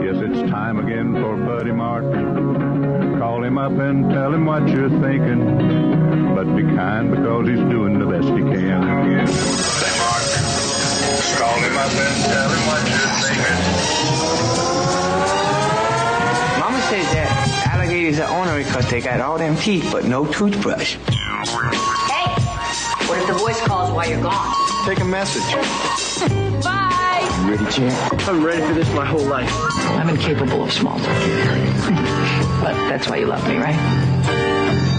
Yes, it's time again for Buddy Martin. Call him up and tell him what you're thinking. But be kind because he's doing the best he can. Buddy Martin. Call him up and tell him what you're thinking. Mama says that alligators are ornery because they got all them teeth but no toothbrush. Hey, what if the voice calls while you're gone? Take a message. Bye. You ready, champ? I'm ready for this my whole life. I'm incapable of small talk. but that's why you love me, right?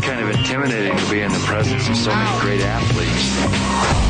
Kind of intimidating to be in the presence of so many great athletes.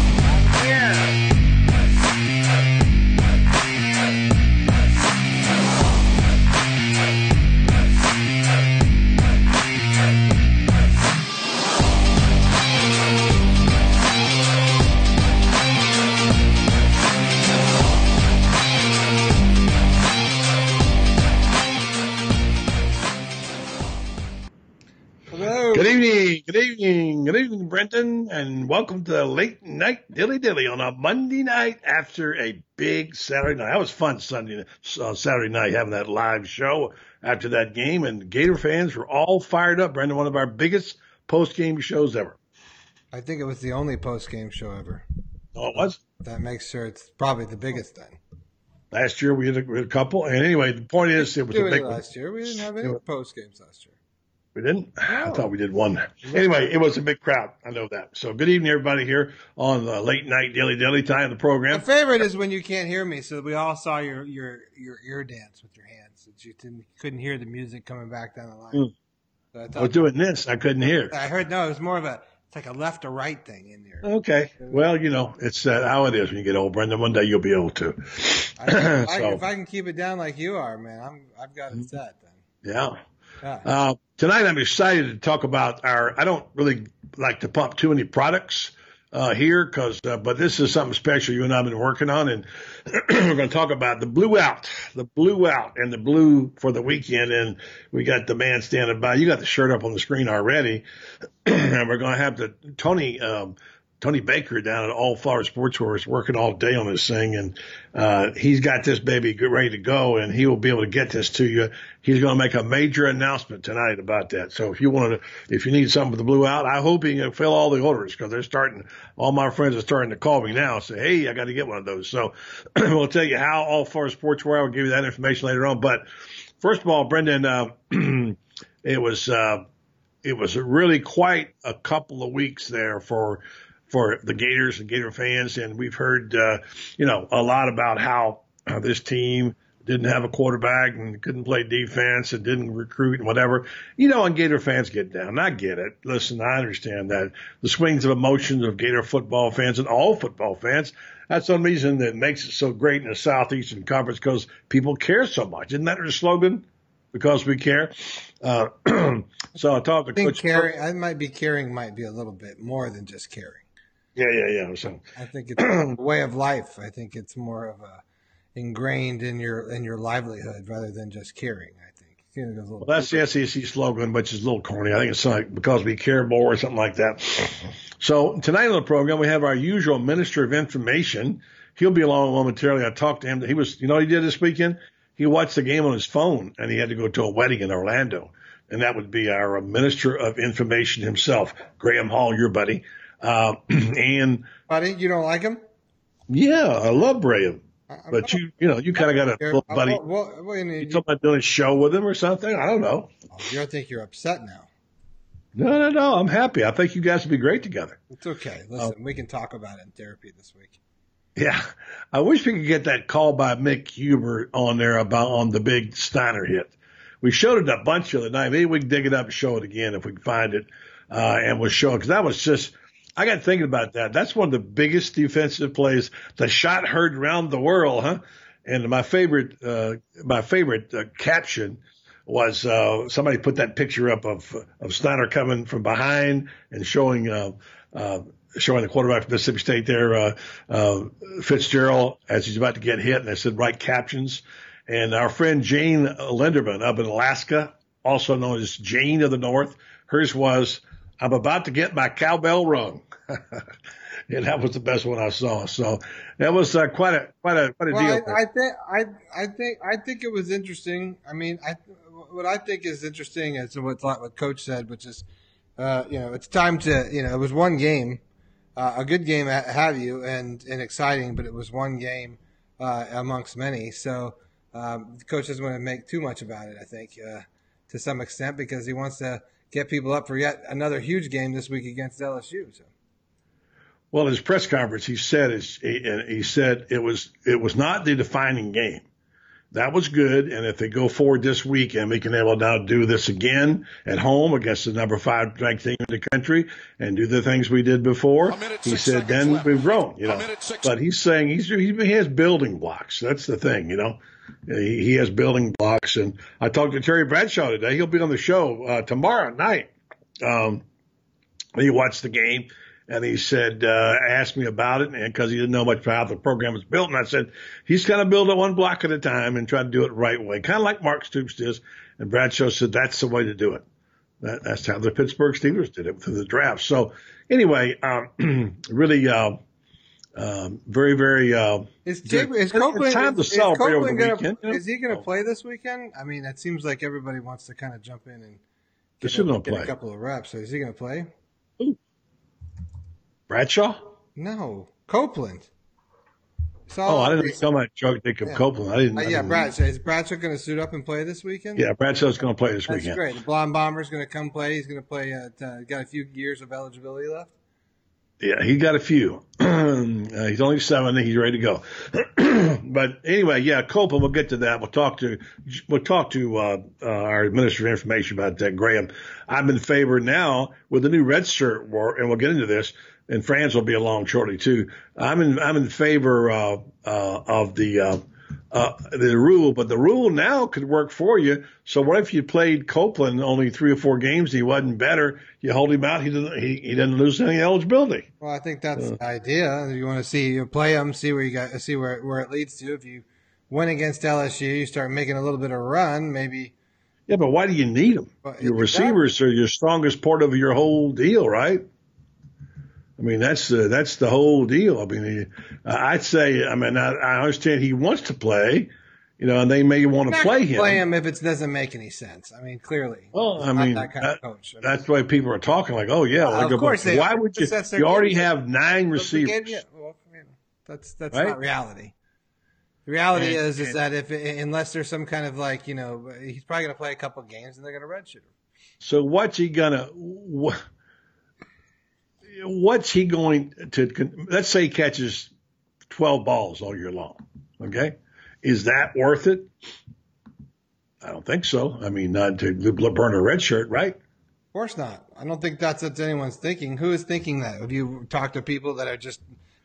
Brendan, and welcome to the late night dilly dilly on a Monday night after a big Saturday night. That was fun Sunday, uh, Saturday night having that live show after that game, and Gator fans were all fired up. Brendan, one of our biggest post game shows ever. I think it was the only post game show ever. Oh, it was That makes sure it's probably the biggest then. last year. We had a, a couple, and anyway, the point is, it was a big one. last year. We didn't have any post games last year. We didn't? I thought we did one. Anyway, it was a big crowd. I know that. So good evening, everybody here on the late night dilly dilly time of the My program. favorite is when you can't hear me, so we all saw your your your ear dance with your hands. That you didn't, couldn't hear the music coming back down the line. Mm. So I, I was doing this. I couldn't hear. I heard no, it was more of a it's like a left or right thing in there. Okay. Well, you know, it's uh, how it is when you get old, Brendan. One day you'll be able to. I, if, I, So- if I can keep it down like you are, man, I'm I've got it set then. Yeah. Uh, tonight I'm excited to talk about our, I don't really like to pump too many products, uh, here because, uh, but this is something special you and I have been working on and we're going to talk about the blue out, the blue out and the blue for the weekend. And we got the man standing by. You got the shirt up on the screen already. and we're going to have the Tony, um, Tony Baker down at All Florida Sportswear is working all day on this thing, and uh, he's got this baby ready to go, and he will be able to get this to you. He's going to make a major announcement tonight about that. So if you want to, if you need something with the blue out, I hope he can fill all the orders because they're starting. All my friends are starting to call me now, and say, "Hey, I got to get one of those." So we'll tell you how All Florida Sportswear. I'll give you that information later on. But first of all, Brendan, uh, it was. Uh, it was really quite a couple of weeks there for for the Gators and Gator fans, and we've heard uh, you know a lot about how uh, this team didn't have a quarterback and couldn't play defense and didn't recruit and whatever. You know, and Gator fans get down. I get it. Listen, I understand that the swings of emotions of Gator football fans and all football fans. That's one reason that makes it so great in the Southeastern Conference because people care so much. Isn't that their slogan? Because we care. Uh, so I talked to I think Coach. caring I might be caring might be a little bit more than just caring. Yeah, yeah, yeah. So I think it's a way of life. I think it's more of a ingrained in your in your livelihood rather than just caring. I think. You know, Well, that's the SEC slogan, which is a little corny. I think it's like because we care more or something like that. So tonight on the program, we have our usual Minister of Information. He'll be along momentarily. I talked to him. He was, you know, what he did this weekend. He watched the game on his phone, and he had to go to a wedding in Orlando, and that would be our Minister of Information himself, Graham Hall, your buddy. Uh, and buddy, you don't like him? yeah, I love I- I- but you, you know, you kind of got a little buddy. Well, well, well, you, You talking about doing a show with him or something? I don't know. you don't think you're upset now. No, no, no. I'm happy. I think you guys would be great together. It's okay. Listen, we can talk about it in therapy this week. Yeah. I wish we could get that call by Mick Hubert on there about on the big Stiner hit. We showed it a bunch the other night. Maybe we can dig it up and show it again if we can find it. Uh, and we'll show it because that was just, I got thinking about that. That's one of the biggest defensive plays. The shot heard around the world, huh? And my favorite, uh, my favorite uh, caption was uh, somebody put that picture up of of Snyder coming from behind and showing uh, uh, showing the quarterback from Mississippi State there, uh, uh, Fitzgerald, as he's about to get hit, and they said write captions. And our friend Jane Linderman up in Alaska, also known as Jane of the North, hers was I'm about to get my cowbell rung. and that was the best one I saw. So that was uh, quite a quite a quite a well, deal. I, I think I I think I think it was interesting. I mean, I what I think is interesting is what what Coach said, which is, uh, you know, it's time to you know it was one game, uh, a good game have you and and exciting, but it was one game uh, amongst many. So um, the coach doesn't want to make too much about it. I think uh, to some extent because he wants to get people up for yet another huge game this week against LSU. So. Well, his press conference, he said he, he said it was it was not the defining game. That was good, and if they go forward this week and we can able now do this again at home against the number five ranked team in the country and do the things we did before, he said then left. we've grown, you know. But he's saying he's he has building blocks. That's the thing, you know. He, has building blocks, and I talked to Terry Bradshaw today. He'll be on the show uh, tomorrow night. Um, he watched the game and he said, uh, asked me about it, and because he didn't know much about how the program was built, and I said he's going to build it one block at a time and try to do it right way, kind of like Mark Stoops does. And Bradshaw said that's the way to do it. That, that's how the Pittsburgh Steelers did it through the draft. So anyway, um, really, uh, um, very, very. Uh, is, is Copeland, time to is, celebrate is over the gonna. Is he going to play this weekend? I mean, it seems like everybody wants to kind of jump in and get, a, get a, couple of reps. So is he going to play? Bradshaw? No, Copeland. oh, I didn't tell my joke think of yeah. Copeland. I didn't. Uh, yeah, Bradshaw. Is Bradshaw going to suit up and play this weekend? Yeah, Bradshaw's going to play this That's weekend. great. The Blonde Bomber's going to come play. He's going to play. At, uh, got a few years of eligibility left. Yeah, he got a few. uh, he's only 70. He's ready to go. but anyway, yeah, Copeland. We'll get to that. We'll talk to we'll talk to uh, uh, our administrative information about that, Graham. I'm in favor now with the new red shirt war, and we'll get into this and Franz will be along shortly too. I'm in I'm in favor uh, uh, of the uh, the rule, but the rule now could work for you. So what if you played Copeland only three or four games? He wasn't better. You hold him out. He doesn't. He, he doesn't lose any eligibility. Well, I think that's uh, the idea. You want to see you play him, see where you got, see where where it leads to. If you win against LSU, you start making a little bit of run, maybe. Yeah, but why do you need them? Well, your receivers are your strongest part of your whole deal, right? I mean, that's uh, that's the whole deal. I mean, uh, I'd say, I mean, I, I, understand he wants to play, you know, and they may want to play him. Play him if it doesn't make any sense. I mean, clearly. Well, I mean, that kind that, of coach. I mean, that's why people are talking like, oh yeah, uh, of course. They, why would you? You already have nine receivers. Yeah, well, you know, that's that's right? not reality. The reality and, is, is and, that if unless there's some kind of like, you know, he's probably going to play a couple games and they're going to redshirt him. So what's he gonna? What, what's he going to? Let's say he catches twelve balls all year long. Okay, is that worth it? I don't think so. I mean, not to burn a red shirt, right? Of course not. I don't think that's what anyone's thinking. Who is thinking that? Have you talked to people that are just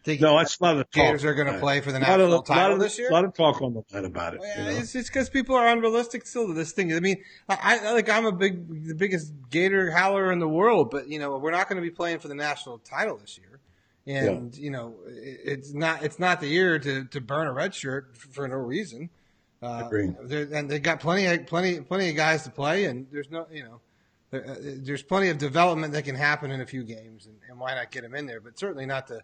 no, that's a talk. Gators are going to play for the national of, title of, this year. A lot of talk on the line about it. Well, you know? It's because people are unrealistic still to this thing. I mean, I, I like I'm a big, the biggest Gator howler in the world, but you know we're not going to be playing for the national title this year, and yeah. you know it, it's not it's not the year to to burn a red shirt for, for no reason. Uh, and they got plenty of plenty plenty of guys to play, and there's no you know. There, uh, there's plenty of development that can happen in a few games, and, and why not get them in there? But certainly not to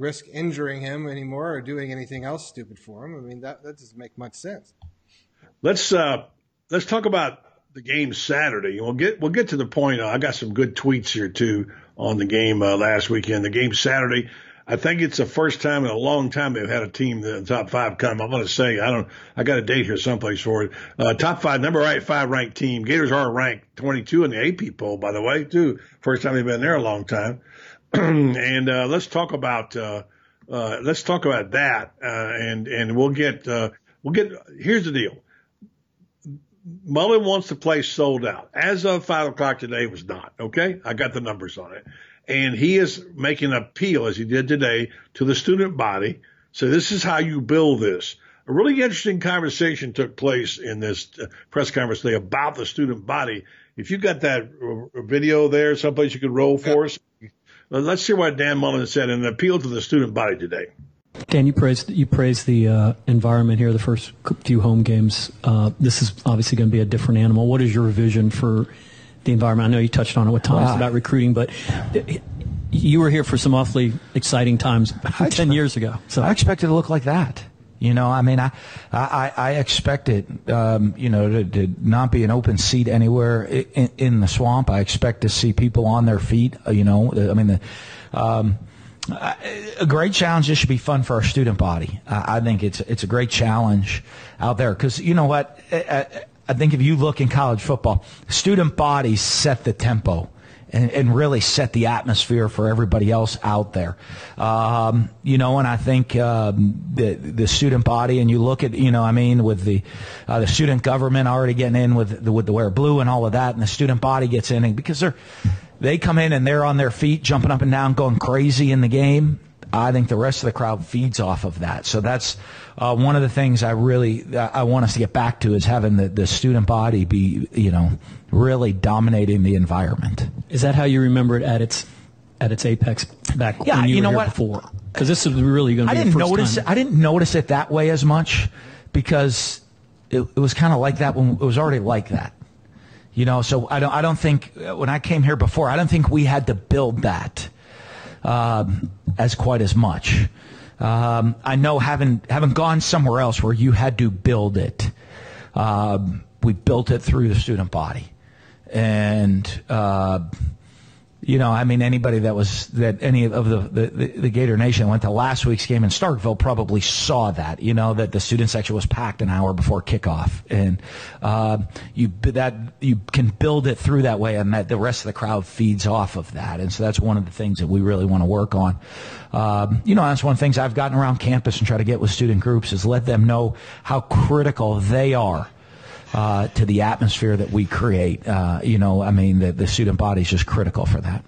risk injuring him anymore or doing anything else stupid for him. I mean, that, that doesn't make much sense. Let's, uh, let's talk about the game Saturday. We'll get, we'll get to the point. Uh, I got some good tweets here too on the game uh, last weekend. The game Saturday. I think it's the first time in a long time they've had a team in the top five come. I'm going to say I don't. I got a date here someplace for it. Uh, top five, number right, five ranked team. Gators are ranked 22 in the AP poll, by the way, too. First time they've been there a long time. and uh, let's talk about uh, uh, let's talk about that, uh, and and we'll get uh, we'll get. Here's the deal. Mullen wants to play sold out. As of five o'clock today, was not okay. I got the numbers on it, and he is making an appeal as he did today to the student body. So this is how you build this. A really interesting conversation took place in this uh, press conference today about the student body. If you got that video there, someplace you could roll for us, Let's hear what Dan Mullen said in an appeal to the student body today. Dan, you praised you praised the uh, environment here. The first few home games. Uh, this is obviously going to be a different animal. What is your vision for the environment. I know you touched on it with Thomas Wow. about recruiting, but you were here for some awfully exciting times ten years ago. So I expect it to look like that. You know, I mean, I, I, I expect it, um, you know, to, to not be an open seat anywhere in, in the swamp. I expect to see people on their feet. uh, You know, I mean, the, um, a great challenge. This should be fun for our student body. I think it's it's a great challenge out there because you know what. I think if you look in college football, student bodies set the tempo. And, and really set the atmosphere for everybody else out there, um, you know. And I think um, the the student body, and you look at, you know, I mean, with the uh, the student government already getting in with the, with the wear blue and all of that, and the student body gets in, because they're they come in and they're on their feet, jumping up and down, going crazy in the game. I think the rest of the crowd feeds off of that. So that's uh, one of the things I really I want us to get back to is having the, the student body be you know really dominating the environment. is that how you remember it at its at its apex back Yeah, when you, you know what? before? Because this is really going to I didn't notice time. I didn't notice it that way as much because it, it was kind of like that when it was already like that. You know, so I don't I don't think uh, when I came here before, I don't think we had to build that um, as quite as much. Um, I know having having gone somewhere else where you had to build it, um, we built it through the student body, and uh, you know, I mean, anybody that was that any of the, the the Gator Nation went to last week's game in Starkville probably saw that. You know that the student section was packed an hour before kickoff, and uh, you that you can build it through that way, and that the rest of the crowd feeds off of that. And so that's one of the things that we really want to work on. Um, you know, that's one of the things I've gotten around campus and try to get with student groups is let them know how critical they are uh, to the atmosphere that we create. Uh, you know, I mean, the, the student body is just critical for that.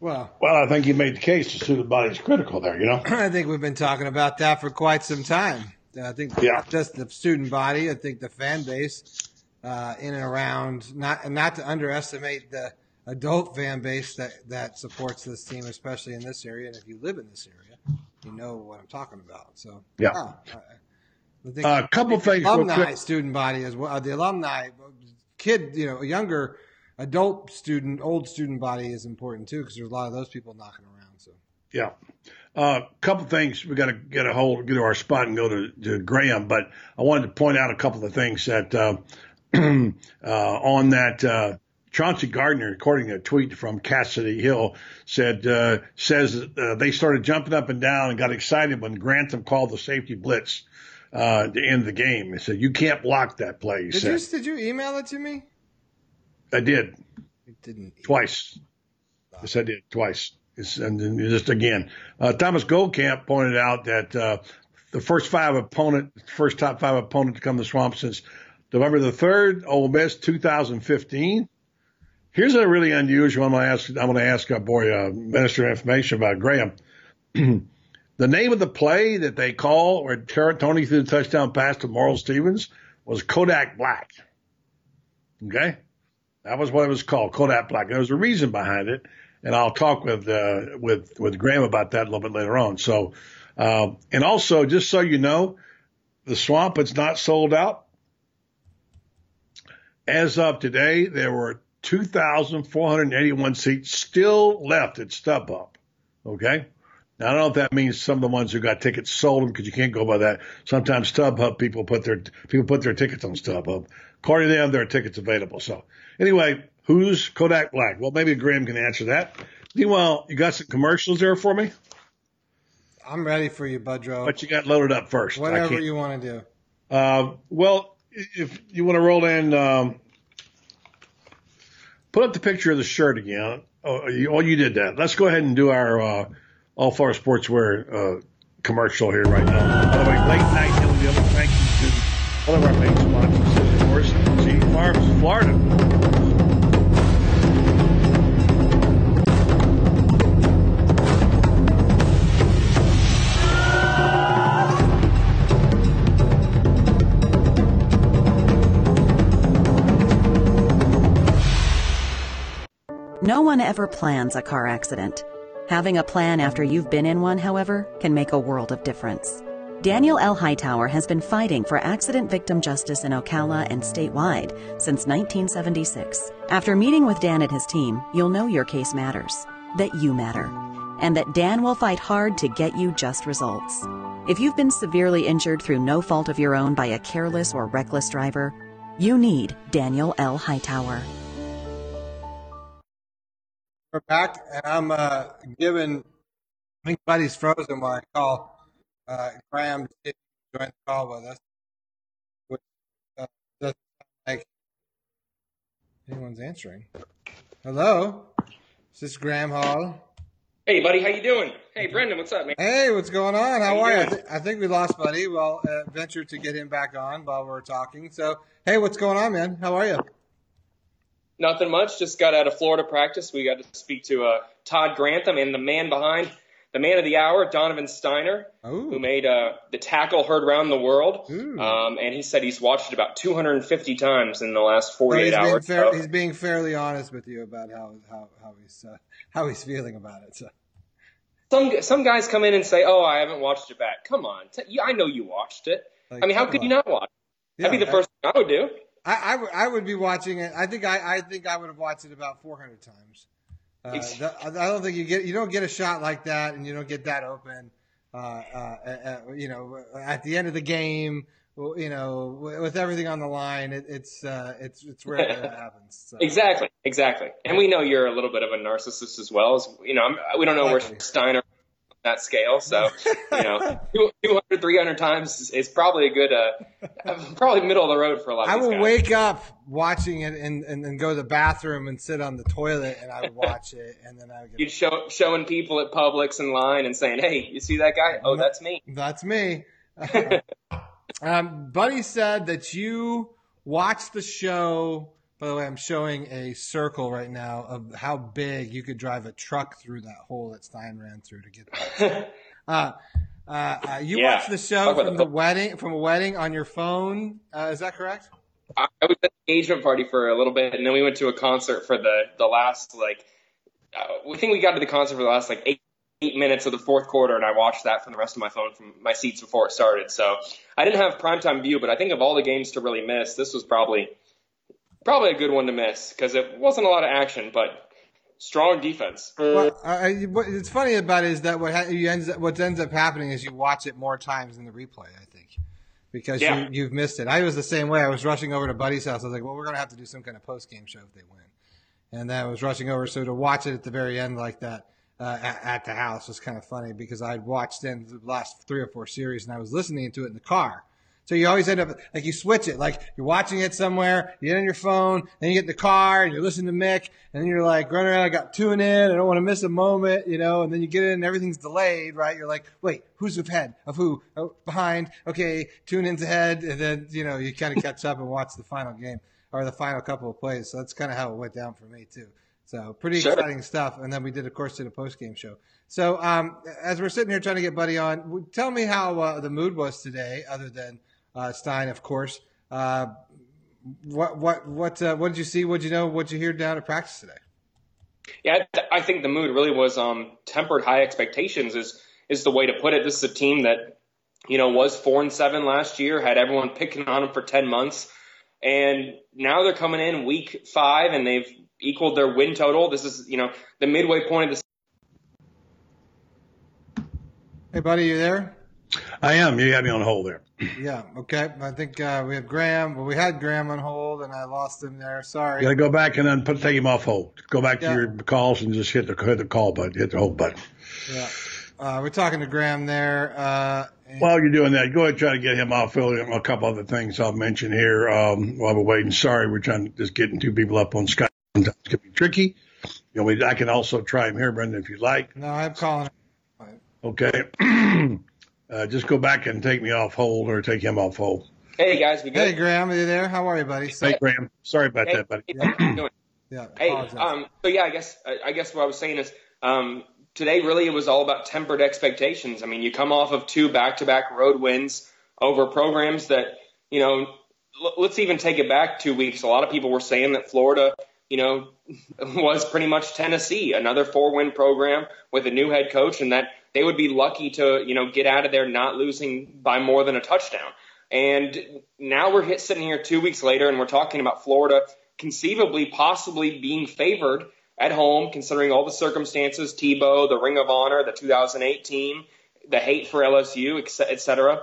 Well, Well, I think you made the case the student body is critical there. You know. I think we've been talking about that for quite some time. I think Yeah. not just the student body. I think the fan base uh, in and around. Not and not to underestimate the adult fan base that that supports this team, especially in this area. And if you live in this area, you know what I'm talking about. So Yeah. I, I Uh, a couple things Alumni student body as well. The alumni kid, you know, younger adult student, old student body is important too because there's a lot of those people knocking around. So. Yeah. A uh, couple things we got to get a hold, get to our spot and go to, to Graham. But I wanted to point out a couple of things that uh, uh, on that uh, Chauncey Gardner, according to a tweet from Cassidy Hill, said uh, says uh, they started jumping up and down and got excited when Grantham called the safety blitz uh, to end the game. He said, "You can't block that play." He Did said, you did you email it to me? "I did." It didn't. twice. Yes, I did twice. It's, and then just again, uh, Thomas Goldkamp pointed out that uh, the first five opponent, first top five opponent to come to the Swamp since November the third, Ole Miss, 2015. Here's a really unusual. I'm going to ask. I'm going to ask our boy, uh, Minister of Information about Graham. the name of the play that they call where Toney threw the touchdown pass to Moral Stephens was Kodak Black. Okay. That was what it was called, Kodak Black. There was a reason behind it, and I'll talk with uh, with with Graham about that a little bit later on. So, uh, and also, just so you know, the swamp is not sold out. As of today, there were 2,481 seats still left at StubHub. Okay. Now, I don't know if that means some of the ones who got tickets sold them because you can't go by that. Sometimes StubHub people put their people put their tickets on StubHub. According to them, there are tickets available. So anyway, who's Kodak Black? Well, maybe Graham can answer that. Meanwhile, you got some commercials there for me. I'm ready for you, Budro. But you got loaded up first? Whatever you want to do. Uh, well, if you want to roll in, um, put up the picture of the shirt again. Oh, you, oh, you did that. Let's go ahead and do our uh, All Far Sportswear uh, commercial here right now. By the way, late night Dilly. Thank you to one of our main sponsors, of course, Seed Farms, Florida. No one ever plans a car accident. Having a plan after you've been in one, however, can make a world of difference. Daniel L. Hightower has been fighting for accident victim justice in Ocala and statewide since 1976. After meeting with Dan and his team, you'll know your case matters, that you matter, and that Dan will fight hard to get you just results. If you've been severely injured through no fault of your own by a careless or reckless driver, you need Daniel L. Hightower. We're back, and I'm uh, giving. I think Buddy's frozen while I call uh, Graham to join the call with us. Which uh, doesn't sound like anyone's answering. Hello, This is this Graham Hall? Hey, buddy, how you doing? Hey, Brendan, what's up, man? Hey, what's going on? How, How are you? I, th- I think we lost Buddy. Well, uh, ventured to get him back on while we were talking. So, hey, what's going on, man? How are you? Nothing much. Just got out of Florida practice. We got to speak to uh, Todd Grantham and the man behind the man of the hour, Donovan Stiner, who made uh, the tackle heard around the world. Um, and he said he's watched it about 250 times in the last So 48 he's being hours. fair, So- he's being fairly honest with you about how how, how he's uh, how he's feeling about it. So. some some guys come in and say, "Oh, I haven't watched it back." Come on, T- you- I know you watched it. Like, I mean, how could you not watch? it? That'd Yeah, be the I- first thing I would do. I, I, would- I would be watching it. I think I, I think I would have watched it about 400 times. Uh, I don't think you get you don't get a shot like that, and you don't get that open. Uh, uh, uh, you know, at the end of the game, you know, with everything on the line, it, it's uh, it's it's rare that that happens. So. Exactly, exactly. And we know you're a little bit of a narcissist as well. As you know, I'm, we don't know where Stiner that scale. So you know, 200, 300 times is, is probably a good, uh, probably middle of the road for a lot of I will guys. wake up watching it and, and then go to the bathroom and sit on the toilet and I would watch it and then I would get You'd show showing people at Publix in line and saying, "Hey, you see that guy? Oh, that's me." That's me. um, Buddy said that you watched the show. By the way, I'm showing a circle right now of how big you could drive a truck through that hole that Stein ran through to get there. uh, uh, uh, you Yeah. watched the show Talk from the- the wedding from a wedding on your phone. Uh, is that correct? I I was at the engagement party for a little bit, and then we went to a concert for the the last like. Uh, we think we got to the concert for the last like eight eight minutes of the fourth quarter, and I watched that from the rest of my phone from my seats before it started. So I didn't have primetime view, but I think of all the games to really miss, this was probably probably a good one to miss because it wasn't a lot of action, but strong defense. Well, I, what it's funny about it is that what ha- you ends up, what ends up happening is you watch it more times than the replay. I think because Yeah. you, you've missed it. I was the same way. I was rushing over to Buddy's house. I was like, well, we're going to have to do some kind of post game show if they win. And then I was rushing over. So to watch it at the very end like that uh, at, at the house was kind of funny because I'd watched in the last three or four series and I was listening to it in the car. So you always end up like you switch it, like you're watching it somewhere, you get on your phone, then you get in the car and you're listening to Mick, and then you're like running around, I got tune in, I don't want to miss a moment, you know, and then you get in and everything's delayed, right? You're like, wait, who's ahead of who? Oh, behind, okay, tune in's ahead, and then you know you kind of catch up and watch the final game or the final couple of plays. So that's kind of how it went down for me too. So pretty Sure. exciting stuff. And then we did, of course, did a post game show. So um, as we're sitting here trying to get Buddy on, tell me how uh, the mood was today, other than Stein, of course. Uh, what what what uh, what did you see? What did you know? What did you hear down at practice today? Yeah, I think the mood really was um, tempered high expectations is is the way to put it. This is a team that you know was four and seven last year, had everyone picking on them for ten months, and now they're coming in week five and they've equaled their win total. This is you know the midway point of the Hey, buddy, you there? I am. You had me on hold there. Yeah. Okay. I think uh, we have Graham. Well, we had Graham on hold, and I lost him there. Sorry. You got to go back and then put take him off hold. Go back to your calls and just hit the hit the call button, hit the hold button. Yeah. Uh, we're talking to Graham there. Uh, While you're doing that, go ahead and try to get him off. A couple other things I'll mention here um, while we're waiting. Sorry, we're trying to just getting two people up on Skype. Sometimes it can be tricky. You know, we, I can also try him here, Brendan, if you like. no, I'm calling. Okay. uh, just go back and take me off hold or take him off hold. hey guys, we good? Hey, Graham, are you there? How are you, buddy? So, Hey, Graham. Sorry about Hey, that, buddy. hey, how you doing? yeah. Hey, um, so yeah, I guess I I guess what I was saying is um, today really it was all about tempered expectations. I mean, you come off of two back-to-back road wins over programs that you know. L- let's even take it back two weeks. A lot of people were saying that Florida, you know, was pretty much Tennessee, another four-win program with a new head coach, and that they would be lucky to, you know, get out of there not losing by more than a touchdown. And now we're hit, sitting here two weeks later and we're talking about Florida conceivably, possibly being favored at home, considering all the circumstances, Tebow, the Ring of Honor, the 2008 team, the hate for LSU, et cetera.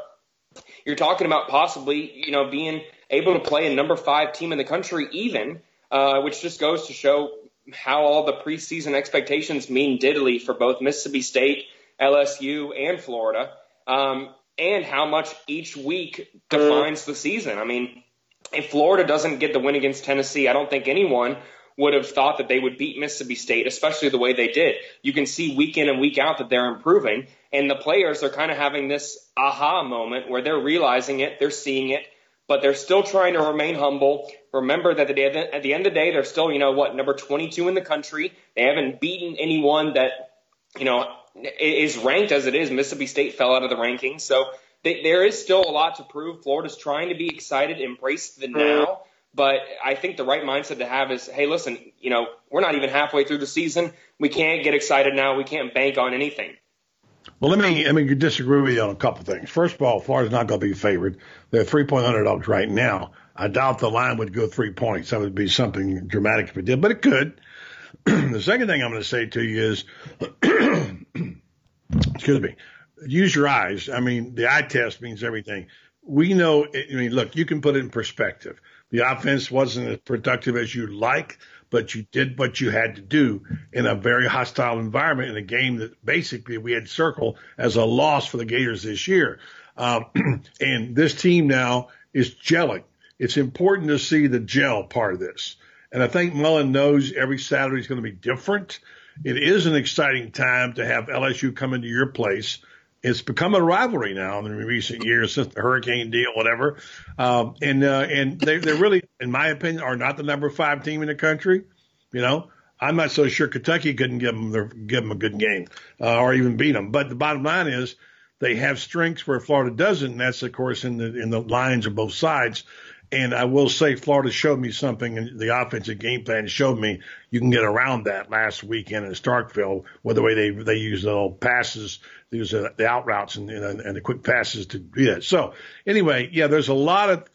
You're talking about possibly, you know, being able to play a number five team in the country even, uh, which just goes to show how all the preseason expectations mean diddly for both Mississippi State, LSU, and Florida, um, and how much each week defines the season. I mean, if Florida doesn't get the win against Tennessee, I don't think anyone would have thought that they would beat Mississippi State, especially the way they did. You can see week in and week out that they're improving, and the players are kind of having this aha moment where they're realizing it, they're seeing it, but they're still trying to remain humble. Remember that at the end of the day, they're still, you know, what, number 22 in the country. They haven't beaten anyone that, you know, is ranked as it is. Mississippi State fell out of the rankings. So they, there is still a lot to prove. Florida's trying to be excited, embrace the mm-hmm. now. But I think the right mindset to have is, hey, listen, you know, we're not even halfway through the season. We can't get excited now. We can't bank on anything. Well, let me let me disagree with you on a couple things. First of all, Florida's not going to be favored. They're three point underdogs right now. I doubt the line would go three points. That would be something dramatic if it did, but it could. the second thing I'm going to say to you is, excuse me, use your eyes. I mean, the eye test means everything. We know. it, I mean, look, you can put it in perspective. The offense wasn't as productive as you'd like, but you did what you had to do in a very hostile environment in a game that basically we had circled as a loss for the Gators this year. Um, and this team now is gelling. It's important to see the gel part of this. And I think Mullen knows every Saturday is going to be different. It is an exciting time to have LSU come into your place it's become a rivalry now in recent years since the hurricane deal, whatever. Um, and uh, and they they really, in my opinion, are not the number five team in the country. You know, I'm not so sure Kentucky couldn't give them their, give them a good game uh, or even beat them. But the bottom line is they have strengths where Florida doesn't, and that's of course in the in the lines of both sides. And I will say Florida showed me something in the offensive game plan showed me you can get around that last weekend in Starkville with the way they they use the little passes, they use the, the out routes and, and, and the quick passes to do that. So anyway, yeah, there's a lot of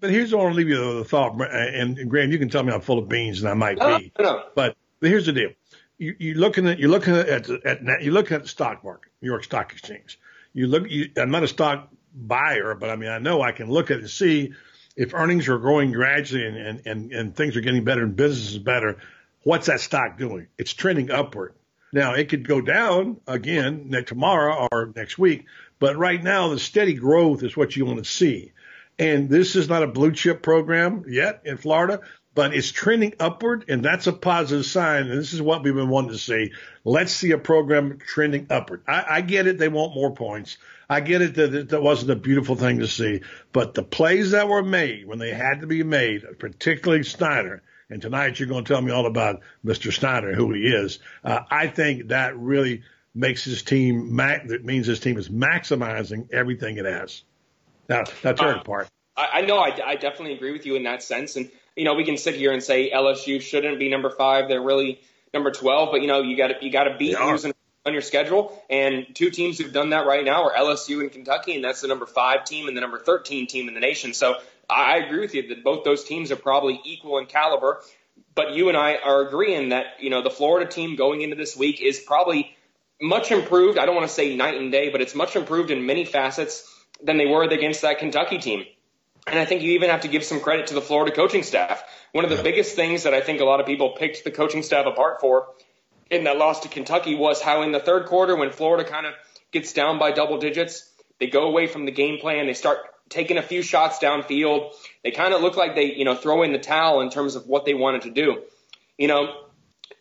but here's what I want to leave you with a thought. And, and Graham, you can tell me I'm full of beans, and I might be. No, no. But here's the deal: you, you're looking at you're looking at, at, at you're looking at the stock market, New York Stock Exchange. You look. You, I'm not a stock buyer, but I mean I know I can look at it and see if earnings are growing gradually and, and, and, and things are getting better and business is better, what's that stock doing? It's trending upward. Now it could go down again next tomorrow or next week, but right now the steady growth is what you want to see. And this is not a blue chip program yet in Florida, but it's trending upward, and that's a positive sign. And this is what we've been wanting to see. Let's see a program trending upward. I, I get it; they want more points. I get it that that wasn't a beautiful thing to see, but the plays that were made when they had to be made, particularly Snyder, and tonight you're going to tell me all about Mr. Snyder, who he is. Uh, I think that really makes his team. That means his team is maximizing everything it has. Now, that's the uh, part. I, I know. I, I definitely agree with you in that sense, and you know we can sit here and say LSU shouldn't be number five. They're really number twelve, but you know you got to you got to beat using on your schedule. And two teams who've done that right now are LSU and Kentucky, and that's the number five team and the number 13 team in the nation. So I agree with you that both those teams are probably equal in caliber. But you and I are agreeing that, you know, the Florida team going into this week is probably much improved. I don't want to say night and day, but it's much improved in many facets than they were against that Kentucky team. And I think you even have to give some credit to the Florida coaching staff. One of the biggest things that I think a lot of people picked the coaching staff apart for in that loss to Kentucky was how in the third quarter, when Florida kind of gets down by double digits, they go away from the game plan. They start taking a few shots downfield. They kind of look like they, you know, throw in the towel in terms of what they wanted to do. You know,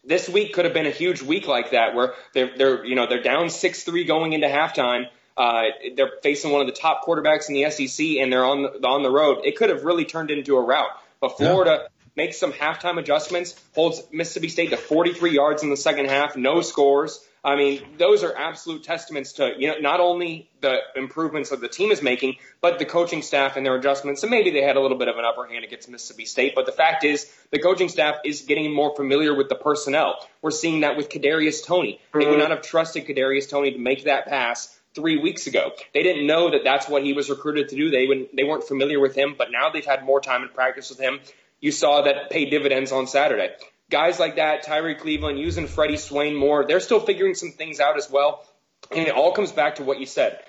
this week could have been a huge week like that where they're, they're you know, they're down 6-3 going into halftime. Uh, they're facing one of the top quarterbacks in the SEC and they're on the, on the road. It could have really turned into a rout. But Florida makes some halftime adjustments, holds Mississippi State to 43 yards in the second half, no scores. I mean, those are absolute testaments to, you know, not only the improvements that the team is making, but the coaching staff and their adjustments. And maybe they had a little bit of an upper hand against Mississippi State. But the fact is, the coaching staff is getting more familiar with the personnel. We're seeing that with Kadarius Toney. They would not have trusted Kadarius Toney to make that pass three weeks ago. They didn't know that that's what he was recruited to do. They they weren't familiar with him, but now they've had more time in practice with him. You saw that pay dividends on Saturday guys like that, Tyrie Cleveland, using Freddie Swain more, they're still figuring some things out as well. And it all comes back to what you said.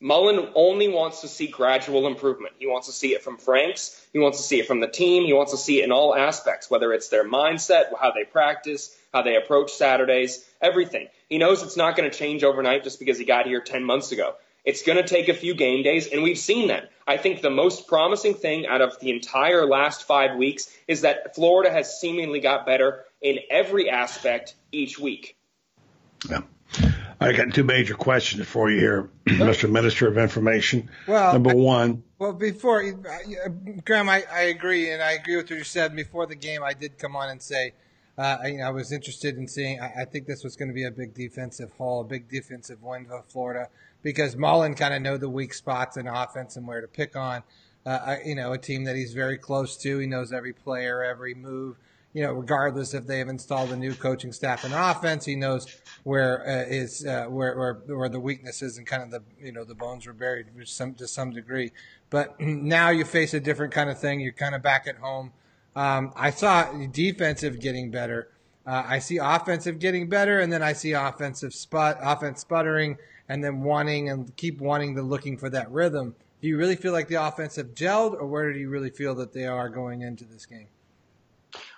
Mullen only wants to see gradual improvement. He wants to see it from Franks. He wants to see it from the team. He wants to see it in all aspects, whether it's their mindset, how they practice, how they approach Saturdays, everything. He knows it's not going to change overnight just because he got here 10 months ago. It's going to take a few game days, and we've seen that. I think the most promising thing out of the entire last five weeks is that Florida has seemingly got better in every aspect each week. Yeah. I got two major questions for you here, Mr. Minister of Information. Well, number I, one. Well, before Graham, I, I agree, and I agree with what you said. Before the game, I did come on and say, uh, I, you know, I was interested in seeing. I, I think this was going to be a big defensive haul, a big defensive win for Florida because Mullen kind of know the weak spots in offense and where to pick on. Uh, you know, a team that he's very close to. He knows every player, every move. You know, regardless if they have installed a new coaching staff in offense, he knows where uh, is uh, where, where where the weaknesses and kind of the you know the bones were buried to some to some degree. But now you face a different kind of thing. You're kind of back at home. Um, I saw defensive getting better. Uh, I see offensive getting better, and then I see offensive spot offense sputtering and then wanting and keep wanting to looking for that rhythm. Do you really feel like the offense have gelled, or where do you really feel that they are going into this game?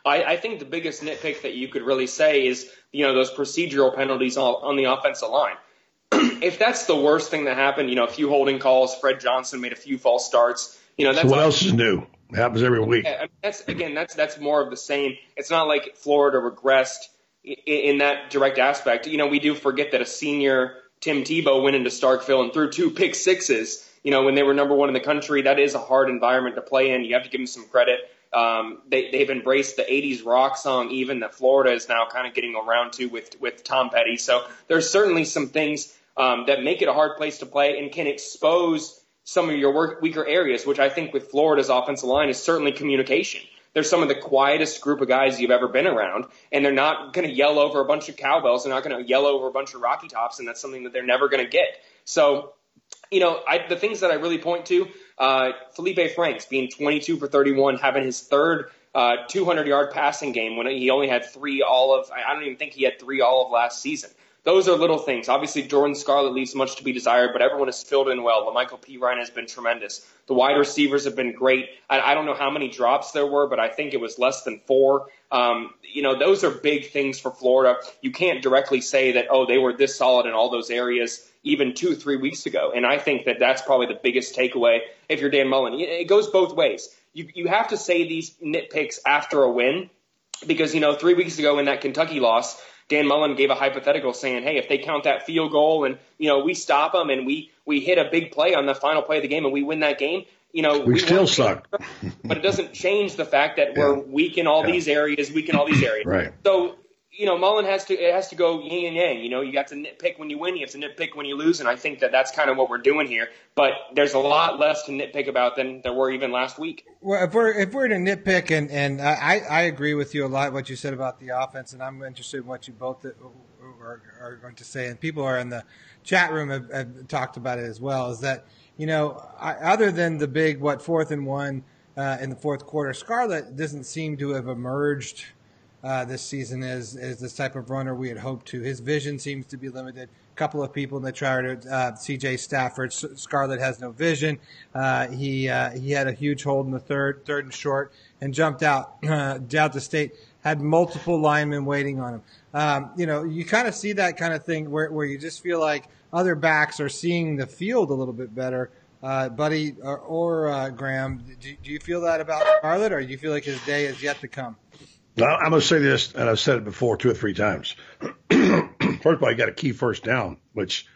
I, I think the biggest nitpick that you could really say is you know those procedural penalties on, on the offensive line. if that's the worst thing that happened, you know, a few holding calls, Fred Johnson made a few false starts. You know, that's so what else is new? It happens every week. I mean, that's again, that's that's more of the same. It's not like Florida regressed in, in that direct aspect. You know, we do forget that a senior Tim Tebow went into Starkville and threw two pick sixes. You know, when they were number one in the country, that is a hard environment to play in. You have to give them some credit. Um, they, they've embraced the 80s rock song, even that Florida is now kind of getting around to with, with Tom Petty. So there's certainly some things um, that make it a hard place to play and can expose some of your work, weaker areas, which I think with Florida's offensive line is certainly communication they're some of the quietest group of guys you've ever been around, and they're not going to yell over a bunch of cowbells. They're not going to yell over a bunch of Rocky Tops, and that's something that they're never going to get. So, you know, I, the things that I really point to, uh, Feleipe Franks being 22 for 31, having his third uh, 200 yard passing game when he only had three all of, I don't even think he had three all of last season those are little things. Obviously, Jordan Scarlett leaves much to be desired, but everyone has filled in well. Lamical Perine has been tremendous. The wide receivers have been great. I, I don't know how many drops there were, but I think it was less than four. Um, you know, those are big things for Florida. You can't directly say that, oh, they were this solid in all those areas even two, three weeks ago. And I think that that's probably the biggest takeaway if you're Dan Mullen. It goes both ways. You, you have to say these nitpicks after a win because, you know, three weeks ago in that Kentucky loss, Dan Mullen gave a hypothetical saying, "Hey, if they count that field goal and you know we stop them and we we hit a big play on the final play of the game and we win that game, you know we, we still suck." but it doesn't change the fact that yeah. we're weak in all yeah. these areas, weak in all these areas. right. So you know, Mullen has to it has to go yin and yang. You know, you got to nitpick when you win, you have to nitpick when you lose, and I think that that's kind of what we're doing here. But there's a lot less to nitpick about than there were even last week. Well, if we're if we're to nitpick, and and I I agree with you a lot what you said about the offense, and I'm interested in what you both are, are going to say, and people are in the chat room have, have talked about it as well. Is that you know, I, other than the big what fourth and one uh, in the fourth quarter, Scarlett doesn't seem to have emerged uh, this season as as this type of runner we had hoped to. His vision seems to be limited. A couple of people in the chart, uh, C.J. Stafford, Scarlett has no vision. Uh, he uh, he had a huge hold in the third, third and short, and jumped out uh, out the state. Had multiple linemen waiting on him. Um, you know, you kind of see that kind of thing where where you just feel like other backs are seeing the field a little bit better. Uh, Buddy or, or uh, Graham, do, do, you feel that about Scarlett, or do you feel like his day is yet to come? I'm going to say this, and I've said it before two or three times. first of all, he got a key first down, which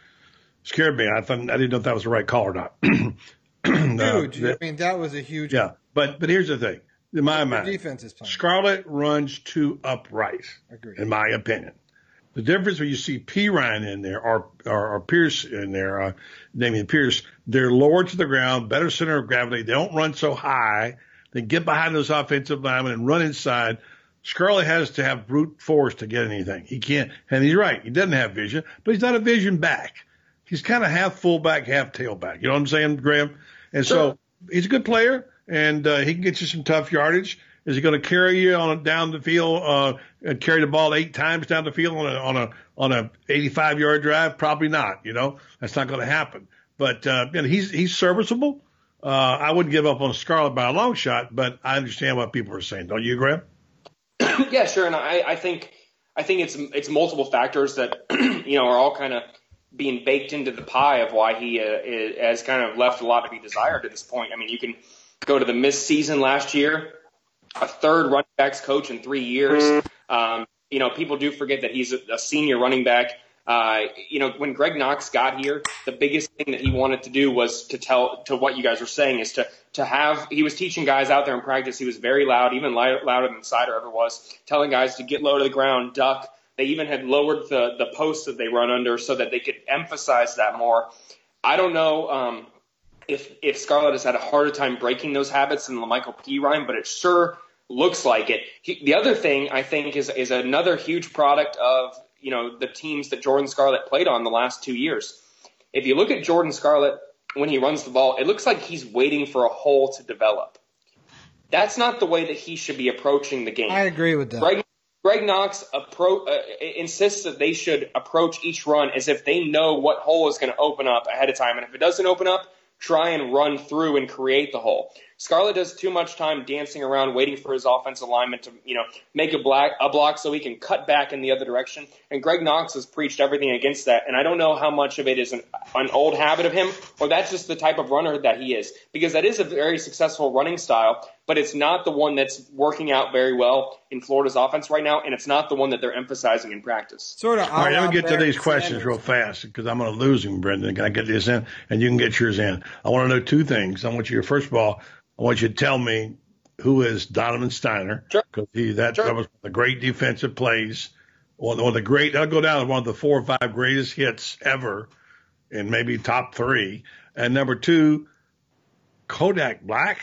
scared me. I thought I didn't know if that was the right call or not. huge. Uh, I mean, that was a huge. Yeah, but but here's the thing. In my mind, defense is playing. Scarlett runs too upright. Agreed. In my opinion, The difference when you see Perine in there or, or, or Pierce in there, uh, Dameon Pierce, they're lower to the ground, better center of gravity. They don't run so high. They get behind those offensive linemen and run inside. Scarlett has to have brute force to get anything. He can't, and he's right. He doesn't have vision, but he's not a vision back. He's kind of half fullback, half tailback. You know what I'm saying, Graham? And so he's a good player, and uh, he can get you some tough yardage. Is he going to carry you on down the field, uh, and carry the ball eight times down the field on a on a on a 85 yard drive? Probably not. You know, that's not going to happen. But uh, you know, he's he's serviceable. Uh, I wouldn't give up on Scarlett by a long shot, but I understand what people are saying. Don't you, Graham? yeah, sure. And I, I think I think it's it's multiple factors that you know are all kind of being baked into the pie of why he uh, has kind of left a lot to be desired at this point. I mean, you can go to the missed season last year a third running backs coach in three years. Um, you know, people do forget that he's a, a senior running back. Uh, you know, when Greg Knox got here, the biggest thing that he wanted to do was to tell to what you guys were saying is to to have. He was teaching guys out there in practice. He was very loud, even louder than Seider ever was, telling guys to get low to the ground, duck. They even had lowered the the posts that they run under so that they could emphasize that more. I don't know. Um, if if Scarlett has had a harder time breaking those habits than Lamichael P. Ryan, but it sure looks like it. He, the other thing I think is is another huge product of you know the teams that Jordan Scarlett played on the last two years. If you look at Jordan Scarlett when he runs the ball, it looks like he's waiting for a hole to develop. That's not the way that he should be approaching the game. I agree with that. Greg, Greg Knox appro- uh, insists that they should approach each run as if they know what hole is going to open up ahead of time, and if it doesn't open up, try and run through and create the hole. Scarlett does too much time dancing around, waiting for his offensive lineman to, you know, make a black a block so he can cut back in the other direction. And Greg Knox has preached everything against that. And I don't know how much of it is an, an old habit of him, or that's just the type of runner that he is, because that is a very successful running style. But it's not the one that's working out very well in Florida's offense right now, and it's not the one that they're emphasizing in practice. Sort of. All right, let me get to these questions real fast because I'm going to lose him, Brendan. Can I get this in? And you can get yours in. I want to know two things. I want you first of all, I want you to tell me who is Donovan Stiner because sure. he that, sure. that was the great defensive plays. One, one of the great. I'll go down as one of the four or five greatest hits ever, and maybe top three. And number two, Kodak Black.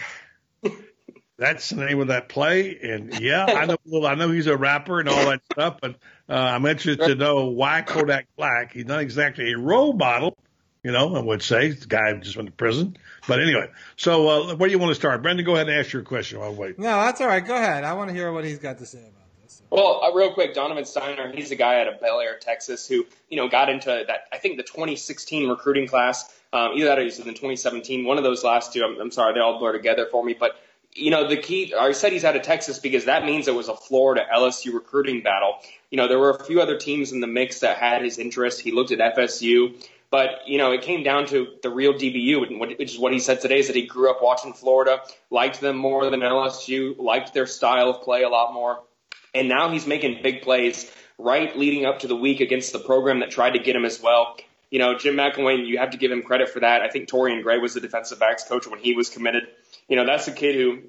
That's the name of that play. And yeah, I know. Well, I know he's a rapper and all that stuff, but uh, I'm interested to know why Kodak Black. He's not exactly a role model, you know. I would say the guy just went to prison. But anyway, so uh, where do you want to start? Brendan, go ahead and ask your question while I wait. No, that's all right. Go ahead. I want to hear what he's got to say about this. Well, uh, real quick, Donovan Stiner, he's a guy out of Bel Air, Texas, who you know got into that. I think the 2016 recruiting class. Um, either that or he's in the 2017. One of those last two. I'm, I'm sorry, they all blur together for me. But you know, the key, I said he's out of Texas because that means it was a Florida LSU recruiting battle. You know, there were a few other teams in the mix that had his interest. He looked at FSU. But you know, it came down to the real DBU, which is what he said today: is that he grew up watching Florida, liked them more than LSU, liked their style of play a lot more, and now he's making big plays right leading up to the week against the program that tried to get him as well. You know, Jim McElwain, you have to give him credit for that. I think Torrian Gray was the defensive backs coach when he was committed. You know, that's a kid who,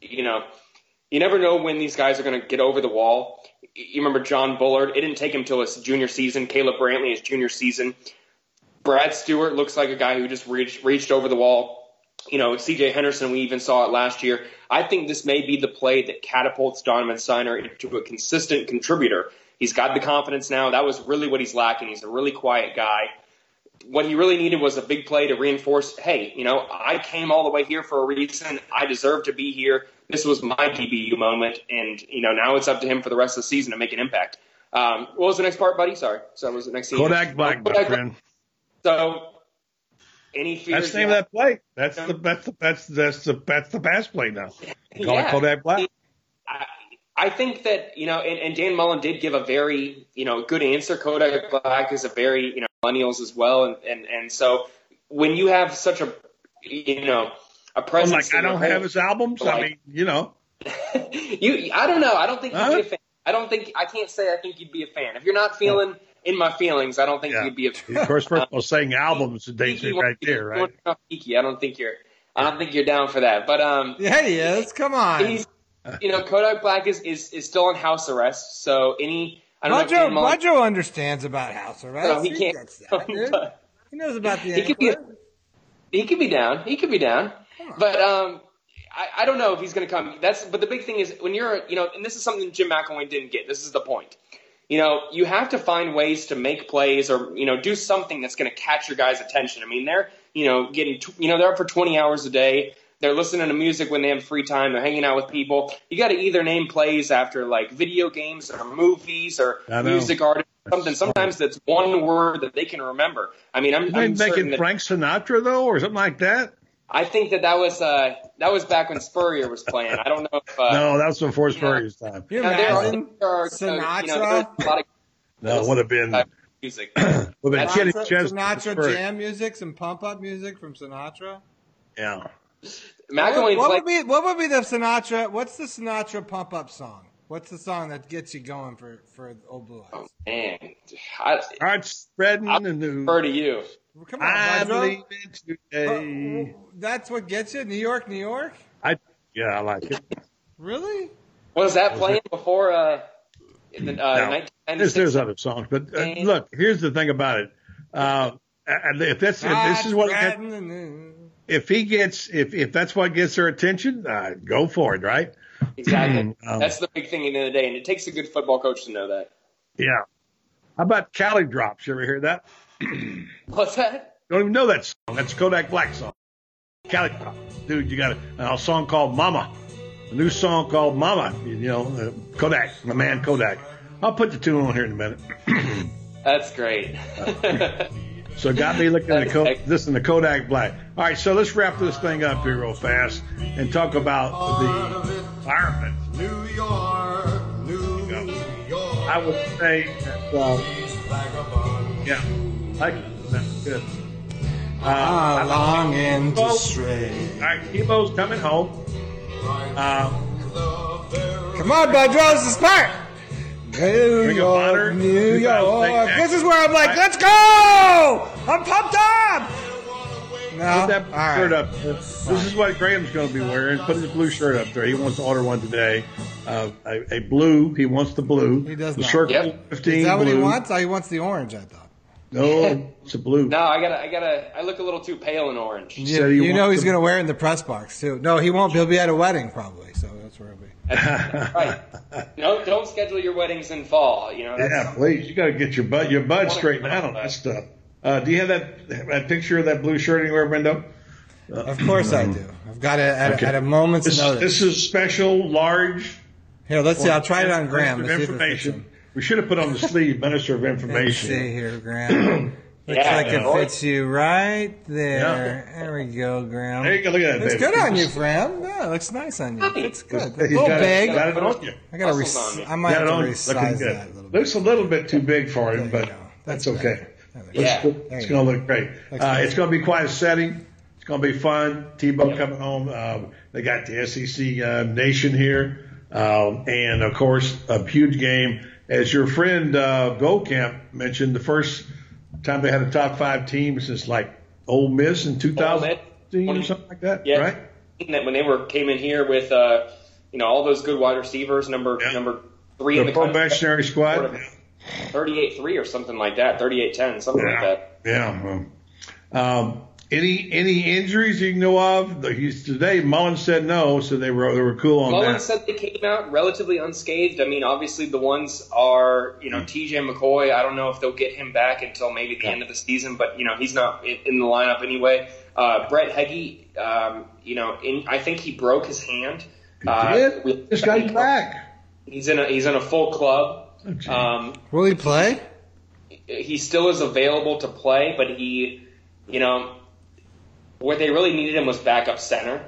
you know, you never know when these guys are going to get over the wall. You remember John Bullard? It didn't take him till his junior season. Caleb Brantley, his junior season. Brad Stewart looks like a guy who just reached reached over the wall. You know, CJ Henderson, we even saw it last year. I think this may be the play that catapults Donovan Stiner into a consistent contributor. He's got the confidence now. That was really what he's lacking. He's a really quiet guy. What he really needed was a big play to reinforce, hey, you know, I came all the way here for a reason. I deserve to be here. This was my DBU moment, and you know now it's up to him for the rest of the season to make an impact. Um, what was the next part, buddy? Sorry. So was the next scene? Kodak Black, my friend. So any fears? That's the name of that play. That's the that's the that's that's the that's the pass play now. Call yeah. it Kodak Black. I, I think that you know, and, and Dan Mullen did give a very you know good answer. Kodak Black is a very you know millennials as well, and and and so when you have such a you know a presence, I'm like I don't have his albums. Like, I mean, you know, you I don't know. I don't think you'd be a fan. I don't think I can't say I think you'd be a fan if you're not feeling in my feelings, I don't think yeah. you'd be a. Fan. of course, first of all, saying albums dates it right there, right? I don't think you're. I don't think you're down for that. But um, yeah, he is. Come on. He's, you know, Kodak Black is, is is still on house arrest. So any, I don't know. if Budro, Dan Mullen- Budro understands about house arrest. No, he he, can't. that. He knows about the He could be. He could be down. He could be down. But um, I, I don't know if he's going to come. That's. But the big thing is when you're, you know, and this is something Jim McElwain didn't get. This is the point. You know, you have to find ways to make plays or you know do something that's going to catch your guys' attention. I mean, they're you know getting tw- you know they're up for 20 hours a day. They're listening to music when they have free time. They're hanging out with people. You got to either name plays after like video games or movies or music artists. Or something. Sometimes that's one word that they can remember. I mean, I'm, Isn't I'm they certain making that, Frank Sinatra though, or something like that? I think that that was uh, that was back when Spurrier was playing. I don't know if uh, no, that was before Spurrier's time. You now, there, are, imagine there are uh, you know, Sinatra? there's a lot of No, it would have been uh, music. would have Sinatra, Sinatra jam music, some pump up music from Sinatra. Yeah. McElwain what, played. what would be what would be the Sinatra? What's the Sinatra pump up song? What's the song that gets you going for for Old Blue Eyes? Man, I, Start spreading the news. refer to you. Come on, I Pedro. believe in today. That's what gets you, New York, New York. I yeah, I like it. Really? Was that playing before uh, in the, uh, No. 1996? There's, there's other songs, but uh, look, here's the thing about it. Uh, and if that's if this is what Riding the news. If he gets if if that's what gets their attention, uh, go for it, right? Exactly. Um, That's the big thing at the end of the day, and it takes a good football coach to know that. Yeah. How about Cali Drops? You ever hear that? What's that? Don't even know that song. That's Kodak Black song. Cali Drops. Dude, you got a, a song called Mama. A new song called Mama. You know, uh, Kodak, my man Kodak. I'll put the tune on here in a minute. That's great. So it got me looking at the Kodak, this and the Kodak Black. All right, so let's wrap this thing up here real fast and talk about the environment. New York, New York. I would say that, uh, yeah, like that's good. Uh, I- longing to stray. All right, Tebow's coming home. Um, Come on, Pedro, this is part. New Ring of Honor, York, New York. This is where I'm like, Right. let's go! I'm pumped up. No, Put that all right. shirt up. This is what Graham's going to be wearing. Put his blue shirt up there. He wants to order one today. Uh, a, a blue. He wants the blue. He does the not. circle Yep. 15 Is that what he wants? Oh, he wants the orange. I thought. No, it's a blue. no, I gotta, I gotta, I look a little too pale in orange. You, said he you know he's the- going to wear in the press box too. No, he won't. He'll be at a wedding probably. So that's where he'll be. That's right. No, don't schedule your weddings in fall. You know. That's Yeah, please. You got to get your butt your butt straightened out on that stuff. Uh, do you have that that picture of that blue shirt anywhere, Brendo? Of course I do. I've got it at, Okay. at a moment's This, notice. this is special, large. Here, let's see. I'll try it on Graham. Minister of see if it fits information. We should have put on the sleeve, Minister of Let's Information. see here, Graham. Looks Yeah, like it yeah. fits you right there. There we go, Graham. There you go. Look at that. Looks baby. good on you, Graham. Yeah, it looks nice on you. It's good. A little got it- big. Got it on you. I gotta. Res- I might have to on. you. Looking resize that a little bit. Looks a little bit too big for him, but. That's that's okay. Yeah. It's, it's going to look great. Uh, it's going to be quite a setting. It's going to be fun. Tebow coming home. Um, they got the SEC uh, Nation here, um, and of course a huge game. As your friend uh, Goldkamp mentioned, the first time they had a top five team since like Ole Miss in 2015 or something like that, Yeah. right? That when they were came in here with, uh, you know, all those good wide receivers, number number three in The the country, probationary squad. 38-3 or something like that, 38-10, something like that. Yeah. Um, any any injuries you know of? He's, today Mullins said no, so they were they were cool on Mullins that. said they came out relatively unscathed. I mean, obviously the ones are, you know, T.J. McCoy. I don't know if they'll get him back until maybe the end of the season, but you know, he's not in, in the lineup anyway. Uh, Brett Heggie, um, you know, in, I think he broke his hand. Uh, did? we- Just got back. He's in a he's in a full club. Um, Will he play? he still is available to play, but he, you know, where they really needed him was backup center.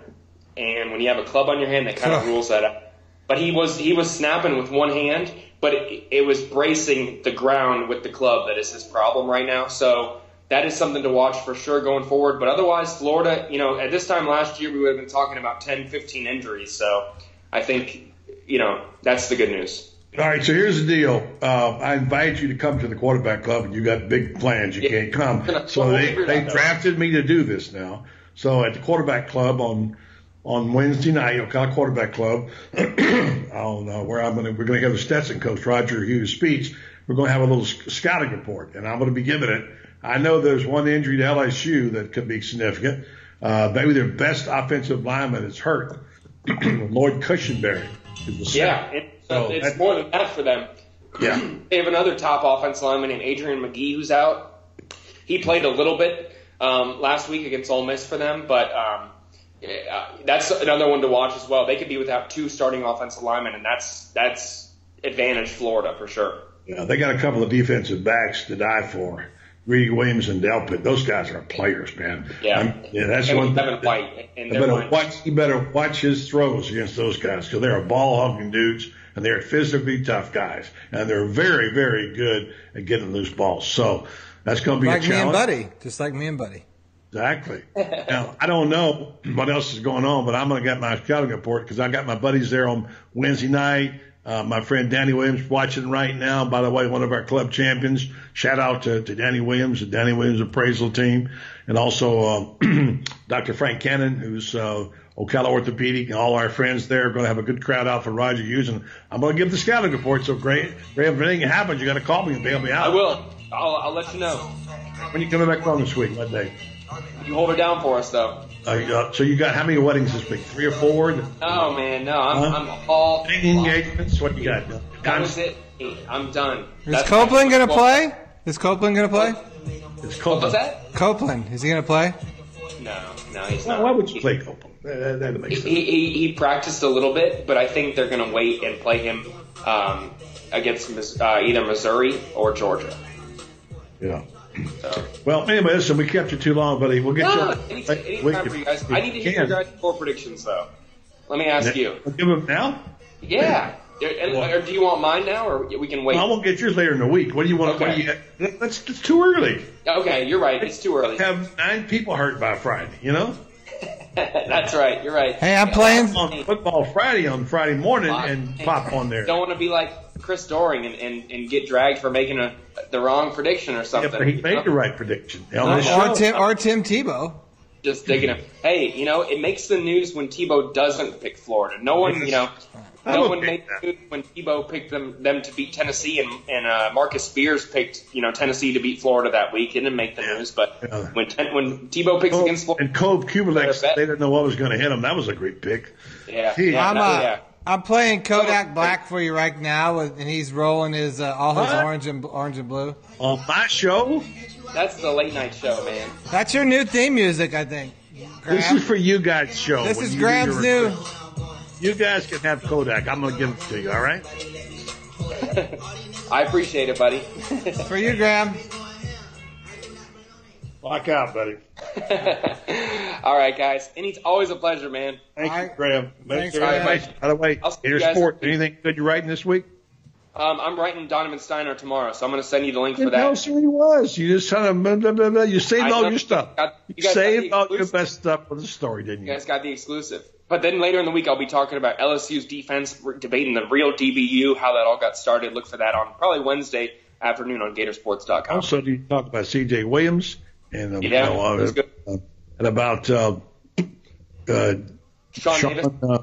And when you have a club on your hand, that kind of rules that out. But he was he was snapping with one hand, but it, it was bracing the ground with the club that is his problem right now. So that is something to watch for sure going forward. But otherwise, Florida, you know, at this time last year, we would have been talking about 10, 15 injuries. So I think, you know, that's the good news. All right, so here's the deal. Uh, I invite you to come to the quarterback club, and you got big plans. You can't come, so they they drafted me to do this now. So at the quarterback club on on Wednesday night, Ocala Quarterback Club, I don't know where I'm gonna. We're gonna have the Stetson coach Roger Hughes speech. we're going to have a little scouting report, and I'm going to be giving it. I know there's one injury to LSU that could be significant. Uh, maybe their best offensive lineman is hurt. Lloyd Cushenberry. Is the Yeah, it, So it's that- more than that for them. Yeah. They have another top offensive lineman named Adrian Magee who's out. He played a little bit um, last week against Ole Miss for them, but um, uh, that's another one to watch as well. They could be without two starting offensive linemen, and that's that's advantage Florida for sure. Yeah, they got a couple of defensive backs to die for. Greedy Williams and Delpit. Those guys are players, man. Yeah. I'm- yeah, that's And one Kevin. White and You better line. watch. You better watch his throws against those guys because they're ball hogging dudes and they're physically tough guys and they're very, very good at getting loose balls. So that's going to be like a me and. Buddy, just like me and Buddy. Exactly. now I don't know what else is going on, but I'm going to get my scouting report because I got my buddies there on Wednesday night. Uh, my friend Danny Williams watching right now. By the way, one of our club champions. Shout out to, to Danny Williams, the Danny Williams appraisal team, and also uh, Dr. Frank Cannon, who's uh, Ocala Orthopedic, and all our friends there are going to have a good crowd out for Roger Hughes. And I'm going to give the scouting report. So great, great. If anything happens, you got to call me and bail me out. I will. I'll, I'll let you know. When you coming back on this week? What day? You hold her down for us though. Uh, uh, so you got how many weddings this week? Three or four? Oh man, no, I'm, Huh? I'm all. engagements. What you got? That was it. I'm done. Is That's- Copeland going to play? Is Copeland going to play? It's What was that? Copeland. Is he going to play? No, no, he's Why, not. why would you play Copeland? That, that makes sense. He, he, he practiced a little bit, but I think they're going to wait and play him um, against uh, either Missouri or Georgia. Yeah. Well, anyway, listen, we kept you too long, buddy. We'll get No, you. any, we anytime can- for you guys. I need to hear your guys' score predictions, though. Let me ask you. We'll give them now. Yeah. And, or do you want mine now, or we can wait? Well, I won't get yours later in the week. What do you want? What do you, that's, that's too early. Okay, you're right. It's too early. Have nine people hurt by Friday. You know. That's right. You're right. Hey, I'm playing on football Friday on Friday morning and pop on there. Don't want to be like Chris Doering and, and, and get dragged for making a the wrong prediction or Yeah, something. but he made know? the right prediction. On Or, show. Tim or Tim Tebow. Just digging him. Hey, you know, it makes the news when Tebow doesn't pick Florida. No one, you know, I no one made the news when Tebow picked them them to beat Tennessee, and and uh, Marcus Spears picked you know Tennessee to beat Florida that week. It didn't make the news, but Yeah. when ten, when Tebow picks Cove- against Florida, and Cove Kubelex, Better bet. they didn't know what was going to hit him. That was a great pick. yeah, yeah, I'm that- uh, yeah. I'm playing Kodak Black for you right now, and he's rolling his uh, all his What? orange and orange and blue. On my show, That's the late night show, man. That's your new theme music, I think. this is for you guys' show. This is Graham's new. request. You guys can have Kodak. I'm going to give it to you. All right. I appreciate it, buddy. for you, Graham. Lock out, buddy. All right, guys, and it's always a pleasure, man. Thank All you. Graham. Thanks, Make sure- Graham. By the way, I'll see you Gator guys Sport. next week. Anything good you're writing this week? Um, I'm writing Donovan Stiner tomorrow, so I'm going to send you the link for Didn't tell that. us who he was. You just kind of blah, blah, blah, blah. you saved I all know. your stuff. Got- you You guys saved all your best stuff for the story, didn't You you? guys got the exclusive. But then later in the week, I'll be talking about LSU's defense, debating the real DBU, how that all got started. Look for that on probably Wednesday afternoon on Gatorsports.com. Also, do you talk about C.J. Williams and um, Yeah, you know, uh, uh, and about uh, uh, Sean Sean, Davis. uh,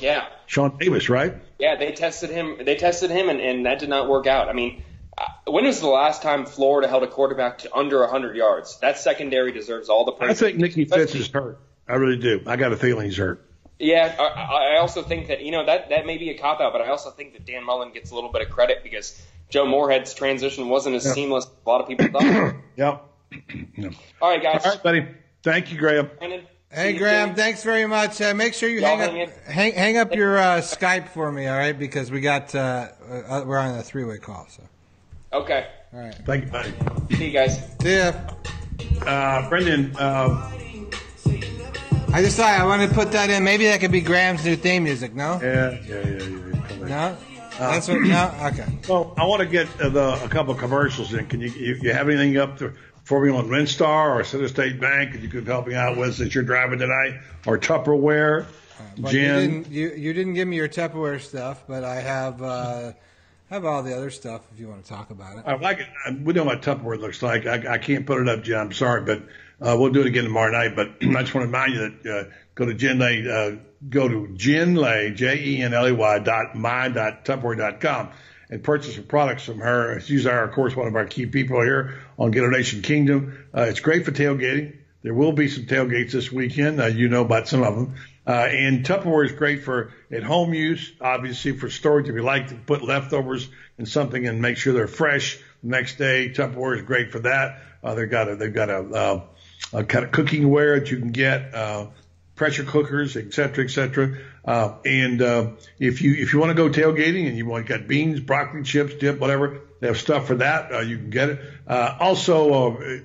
Yeah, Sean Davis, right? yeah, they tested him. They tested him, and, and that did not work out. I mean, uh, when was the last time Florida held a quarterback to under 100 yards? That secondary deserves all the praise. I think Nicky Fitz is hurt. I really do. I got a feeling he's hurt. Yeah, I, I also think that you know that that may be a cop out, but I also think that Dan Mullen gets a little bit of credit because Joe Moorhead's transition wasn't as Yeah. seamless as a lot of people thought. Yep. All right, guys. All right, buddy. Thank you, Graham. Brandon, Hey, see Graham. soon. Thanks very much. Uh, make sure you Y'all hang up hang hang, hang up your uh, Skype for me, all right? Because we got uh, uh, we're on a three way call. So, Okay. all right. Thank you, buddy. See you guys. See ya. Uh, Brendan, uh, I just thought I wanted to put that in. Maybe that could be Graham's new theme music. No, yeah, yeah, yeah, yeah. On. no, that's what. No, okay. Well, I want to get uh, the, a couple of commercials in. Can you, you, you have anything up to, for me on Renstar or Center State Bank that you could help me out with since you're driving tonight? Or Tupperware, But you didn't you, you didn't give me your Tupperware stuff, but I have uh, have all the other stuff if you want to talk about it. I like it. I- We know what Tupperware looks like. I, I can't put it up, Jen. I'm sorry, but uh, we'll do it again tomorrow night. But I just want to remind you that uh, go to Jenley, uh, go to Jenley, J E N L E Y dot my dot Tupperware dot com, and purchase some products from her. She's our, of course, one of our key people here on Gator Nation Kingdom. Uh, it's great for tailgating. There will be some tailgates this weekend. Uh, you know about some of them. Uh, and Tupperware is great for at home use, obviously for storage. If you like to put leftovers in something and make sure they're fresh the next day, Tupperware is great for that. Uh, they've got a, they've got a, uh, kind of cooking ware that you can get, uh, pressure cookers, et cetera, et cetera. Uh, and, uh, if you, if you want to go tailgating and you want, got beans, broccoli, chips, dip, whatever, they have stuff for that. Uh, you can get it. Uh, also, uh,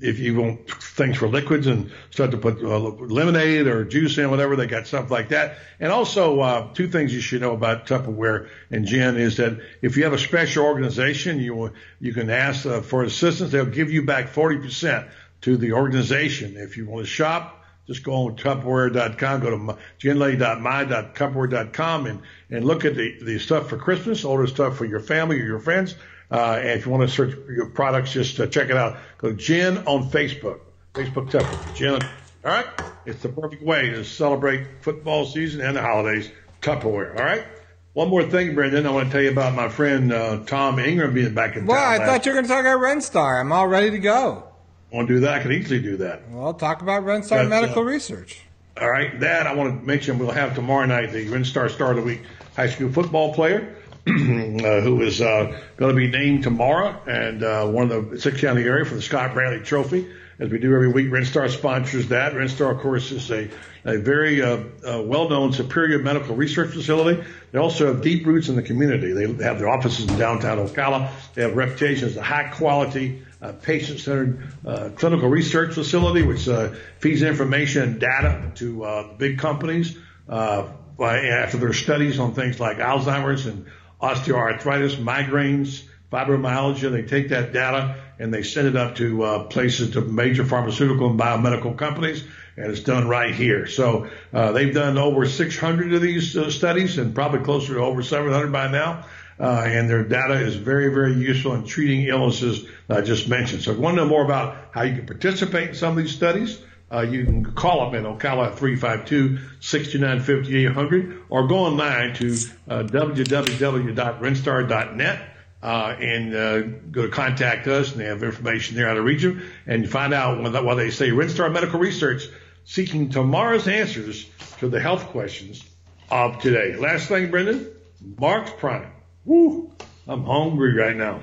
if you want things for liquids and start to put uh, lemonade or juice in, whatever, they got stuff like that. And also, uh, two things you should know about Tupperware and Jen is that if you have a special organization, you you can ask uh, for assistance. They'll give you back 40% to the organization. If you want to shop, just go on Tupperware.com, go to jenley.my.tupperware.com and, and look at the, the stuff for Christmas, order stuff for your family or your friends. Uh, and if you want to search your products, just uh, check it out. Go to Jen on Facebook, Facebook Tupperware. Jen, all right? It's the perfect way to celebrate football season and the holidays. Tupperware, all right? One more thing, Brendan. I want to tell you about my friend uh, Tom Ingram being back in Well, town. Well, I thought you were going to talk about Renstar. I'm all ready to go. Want to do that? I could easily do that. Well, talk about Renstar Medical uh, Research. All right, that I want to mention. We'll have tomorrow night the Renstar Star of the Week high school football player uh, who is uh, going to be named tomorrow and uh, one of the six county area for the Scott Bradley Trophy. As we do every week, Renstar sponsors that. Renstar, of course, is a, a very uh, uh, well-known superior medical research facility. They also have deep roots in the community. They have their offices in downtown Ocala. They have a reputation as a high-quality, uh, patient-centered uh, clinical research facility, which uh, feeds information and data to uh, big companies uh, after their studies on things like Alzheimer's and osteoarthritis, migraines, fibromyalgia. They take that data and they send it up to uh, places to major pharmaceutical and biomedical companies, and it's done right here. So uh, they've done over 600 of these studies, and probably closer to over 700 by now. Uh, and their data is very, very useful in treating illnesses I just mentioned. So if you want to know more about how you can participate in some of these studies, uh, you can call them at Ocala at 352-695800 or go online to uh, www.renstar.net uh, and uh, go to contact us and they have information there how to reach them and find out what they say. Renstar Medical Research seeking tomorrow's answers to the health questions of today. Last thing, Brendan, Mark's Prime. Woo, I'm hungry right now.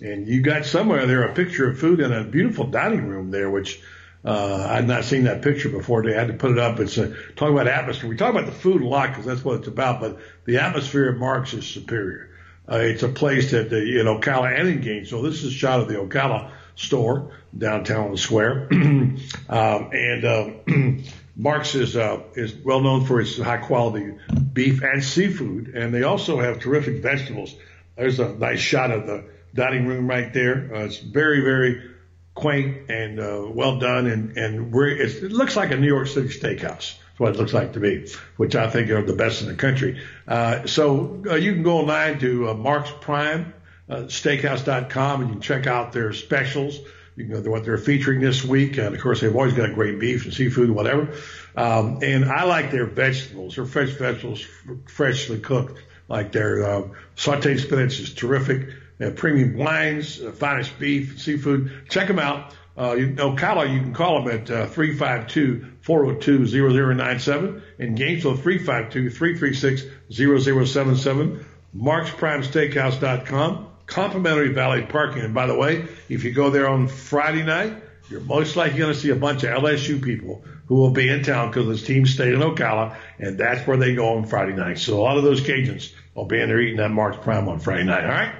And you got somewhere there a picture of food in a beautiful dining room there, which uh, I'd not seen that picture before. They had to put it up. It's a, talking about atmosphere. We talk about the food a lot because that's what it's about, but the atmosphere at Mark's is superior. Uh, it's a place that, uh, in Ocala and in Gainesville. This is a shot of the Ocala store downtown on the square. um, and, uh, Mark's is, uh, is well known for its high quality beef and seafood. And they also have terrific vegetables. There's a nice shot of the dining room right there. Uh, it's very, very quaint and uh, well done, and and it looks like a New York City steakhouse. That's what it looks like to me, which I think are the best in the country. Uh, so uh, you can go online to uh, Mark's Prime Steakhouse.com and you can check out their specials. You to what they're featuring this week, and of course they've always got great beef and seafood and whatever. Um, and I like their vegetables. Their fresh vegetables, freshly cooked, like their uh, sautéed spinach is terrific. They premium wines, uh, finest beef, seafood. Check them out. Uh, you know, Ocala, you can call them at uh, 352-402-0097. In Gainesville, 352-336-0077. MarksPrimeSteakhouse.com. Complimentary valet parking. And by the way, if you go there on Friday night, you're most likely going to see a bunch of LSU people who will be in town because this team stayed in Ocala, and that's where they go on Friday night. So a lot of those Cajuns will be in there eating that Mark's Prime on Friday night. All right?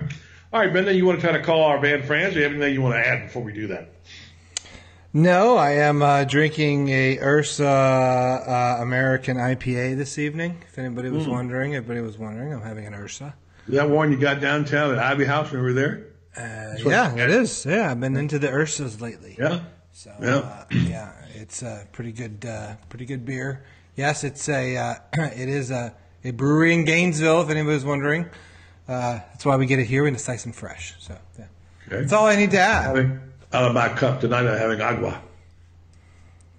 All right, Brendan, you want to try to call our band friends? Do you have anything you want to add before we do that? No, I am uh, drinking a Ursa uh, American IPA this evening. If anybody was Mm. wondering, everybody was wondering, I'm having an Ursa. Is that one you got downtown at Ivy House when we were there? Uh, yeah, it is. Yeah, I've been into the Ursas lately. Yeah. So Yeah. uh, yeah, it's a pretty good, uh, pretty good beer. Yes, it's a, uh, it is a, a brewery in Gainesville. If anybody's wondering, uh, that's why we get it here and it's nice and fresh. So yeah, Okay. that's all I need to add. Having, out of my cup tonight, I'm having agua.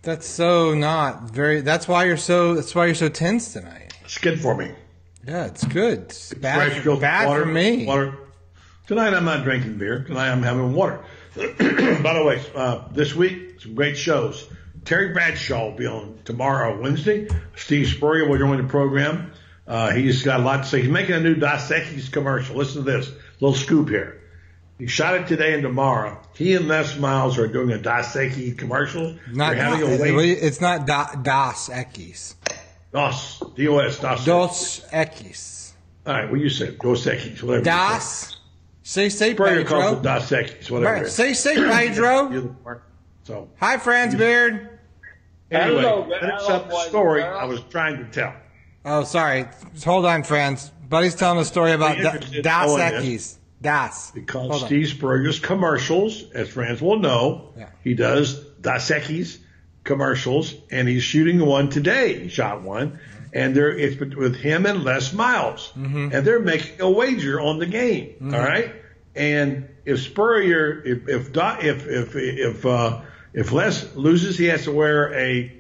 That's so not very. That's why you're so. That's why you're so tense tonight. It's good for me. Yeah, it's good. It's Fresh bad, filtered bad water, for me. Water. Tonight I'm not drinking beer. Tonight I'm having water. By the way, uh, this week some great shows. Terry Bradshaw will be on tomorrow, Wednesday. Steve Spurrier will join the program. Uh, he's got a lot to say. He's making a new Dos Equis commercial. Listen to this little scoop here. He shot it today and tomorrow. He and Les Miles are doing a Dos Equis commercial. Not They're having a wait. it's not da, Das Equis. Dos, D-O-S, Dos. Dos Equis. All right, what you say? Dos Equis, whatever. you say. Das. Say say Pedro. it Dos Equis, whatever. it Right. Say say Pedro. You- So Hi, Franz Beard. anyway, Hello, finish up the story. I was trying to tell. Oh, sorry. Hold on, Franz. Buddy's telling a story about Be da, interested in Das knowing Equis. Das. Because Hold. Steve Spurrier's commercials, as friends will know, Yeah. he does Dos Equis commercials, and he's shooting one today. He shot one, and there it's with him and Les Miles, Mm-hmm. and they're making a wager on the game. all right, and if Spurrier, if if if if if uh, if Les loses, he has to wear a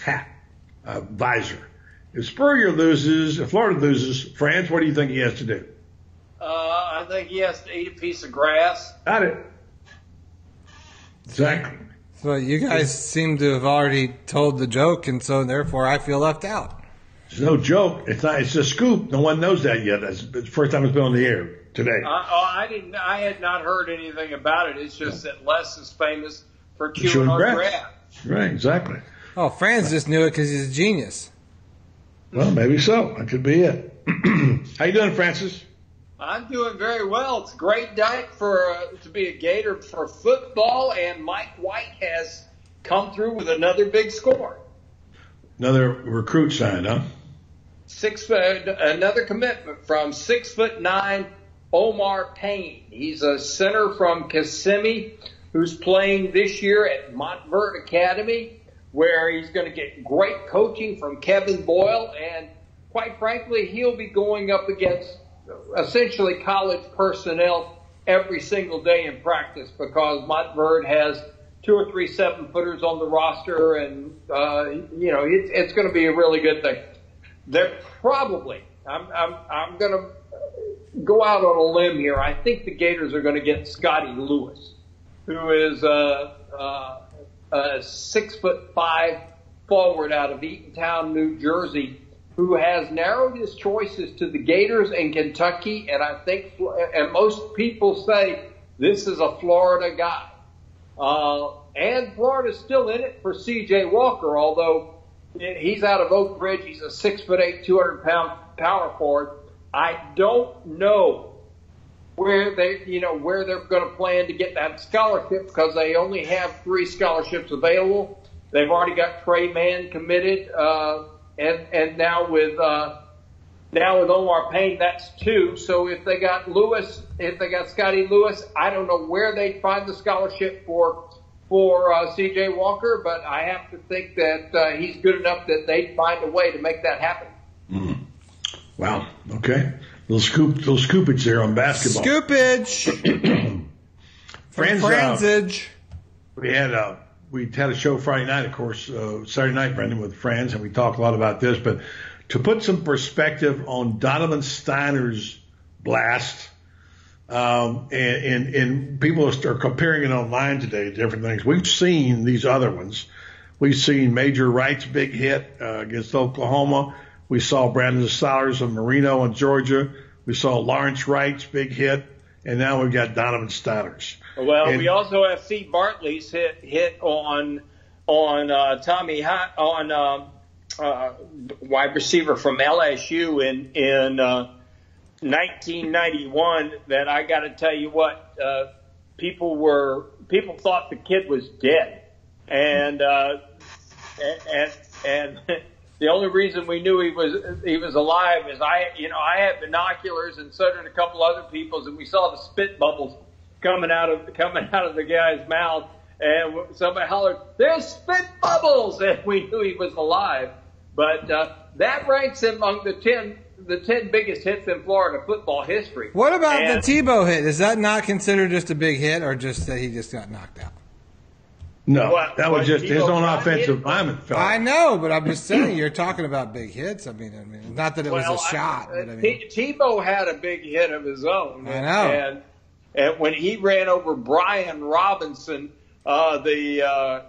hat, a visor. If Spurrier loses, if Florida loses, Franz, what do you think he has to do? Uh, I think he has to eat a piece of grass. Got it. Exactly. So you guys seem to have already told the joke, and so therefore I feel left out. It's no joke. It's not. It's a scoop. No one knows that yet. That's the first time it's been on the air today. I, oh, I didn't. I had not heard anything about it. It's just that Les is famous for chewing Chewing on grass. grass. Right. Exactly. Oh, Franz just knew it because he's a genius. Well, maybe so. That could be it. How you doing, Francis? I'm doing very well. It's a great night for uh, to be a Gator for football, and Mike White has come through with another big score. Another recruit signed, huh? Six foot, another commitment from six foot nine Omar Payne. He's a center from Kissimmee who's playing this year at Montverde Academy, where he's going to get great coaching from Kevin Boyle, and quite frankly, he'll be going up against essentially college personnel every single day in practice because Montverde has two or three seven footers on the roster, and uh, you know it's, it's going to be a really good thing. They're probably I'm I'm I'm going to go out on a limb here. I think the Gators are going to get Scotty Lewis, who is a, a, a six foot five forward out of Eatontown, New Jersey, who has narrowed his choices to the Gators and Kentucky, and I think and most people say this is a Florida guy. Uh, and Florida's still in it for C.J. Walker, although he's out of Oak Ridge. He's a six foot eight, 200 pound power forward. I don't know where they, you know, where they're going to plan to get that scholarship because they only have three scholarships available. They've already got Tre Mann committed, uh, and and now with uh, now with Omar Payne, that's two. So if they got Lewis, if they got Scotty Lewis, I don't know where they'd find the scholarship for for uh, C.J. Walker, but I have to think that uh, he's good enough that they'd find a way to make that happen. Wow. Okay. Little scoop. Little scoopage there on basketball. Scoopage. Franz. uh, Franzage. we had a we had a show Friday night, of course, uh, Saturday night, Brendan, with Franz, and we talked a lot about this. But to put some perspective on Donovan Stiner's blast, um, and, and and people are comparing it online today to different things. We've seen these other ones. We've seen Major Wright's big hit uh, against Oklahoma. We saw Brandon Stallers of Marino in Georgia. We saw Lawrence Wright's big hit, and now we've got Donovan Stiner's. Well, And- we also have Steve Bartley's hit hit on on uh, Tommy Hi- on um uh, wide receiver from LSU in in uh, 1991. That I got to tell you what uh, people were people thought the kid was dead, and uh, and and. The only reason we knew he was he was alive is I you know I had binoculars and so did a couple other people's and we saw the spit bubbles coming out of coming out of the guy's mouth and somebody hollered there's spit bubbles and we knew he was alive but uh, that ranks among the ten the ten biggest hits in Florida football history. What about And- the Tebow hit? Is that not considered just a big hit, or just that he just got knocked out? No, What- that was what just his own got offensive lineman. fell. I know, but I'm just saying you're talking about big hits. I mean, I mean, not that it was Well, a shot, I- but I mean, Tebow had a big hit of his own. I know. And, and when he ran over Brian Robinson, uh, the uh,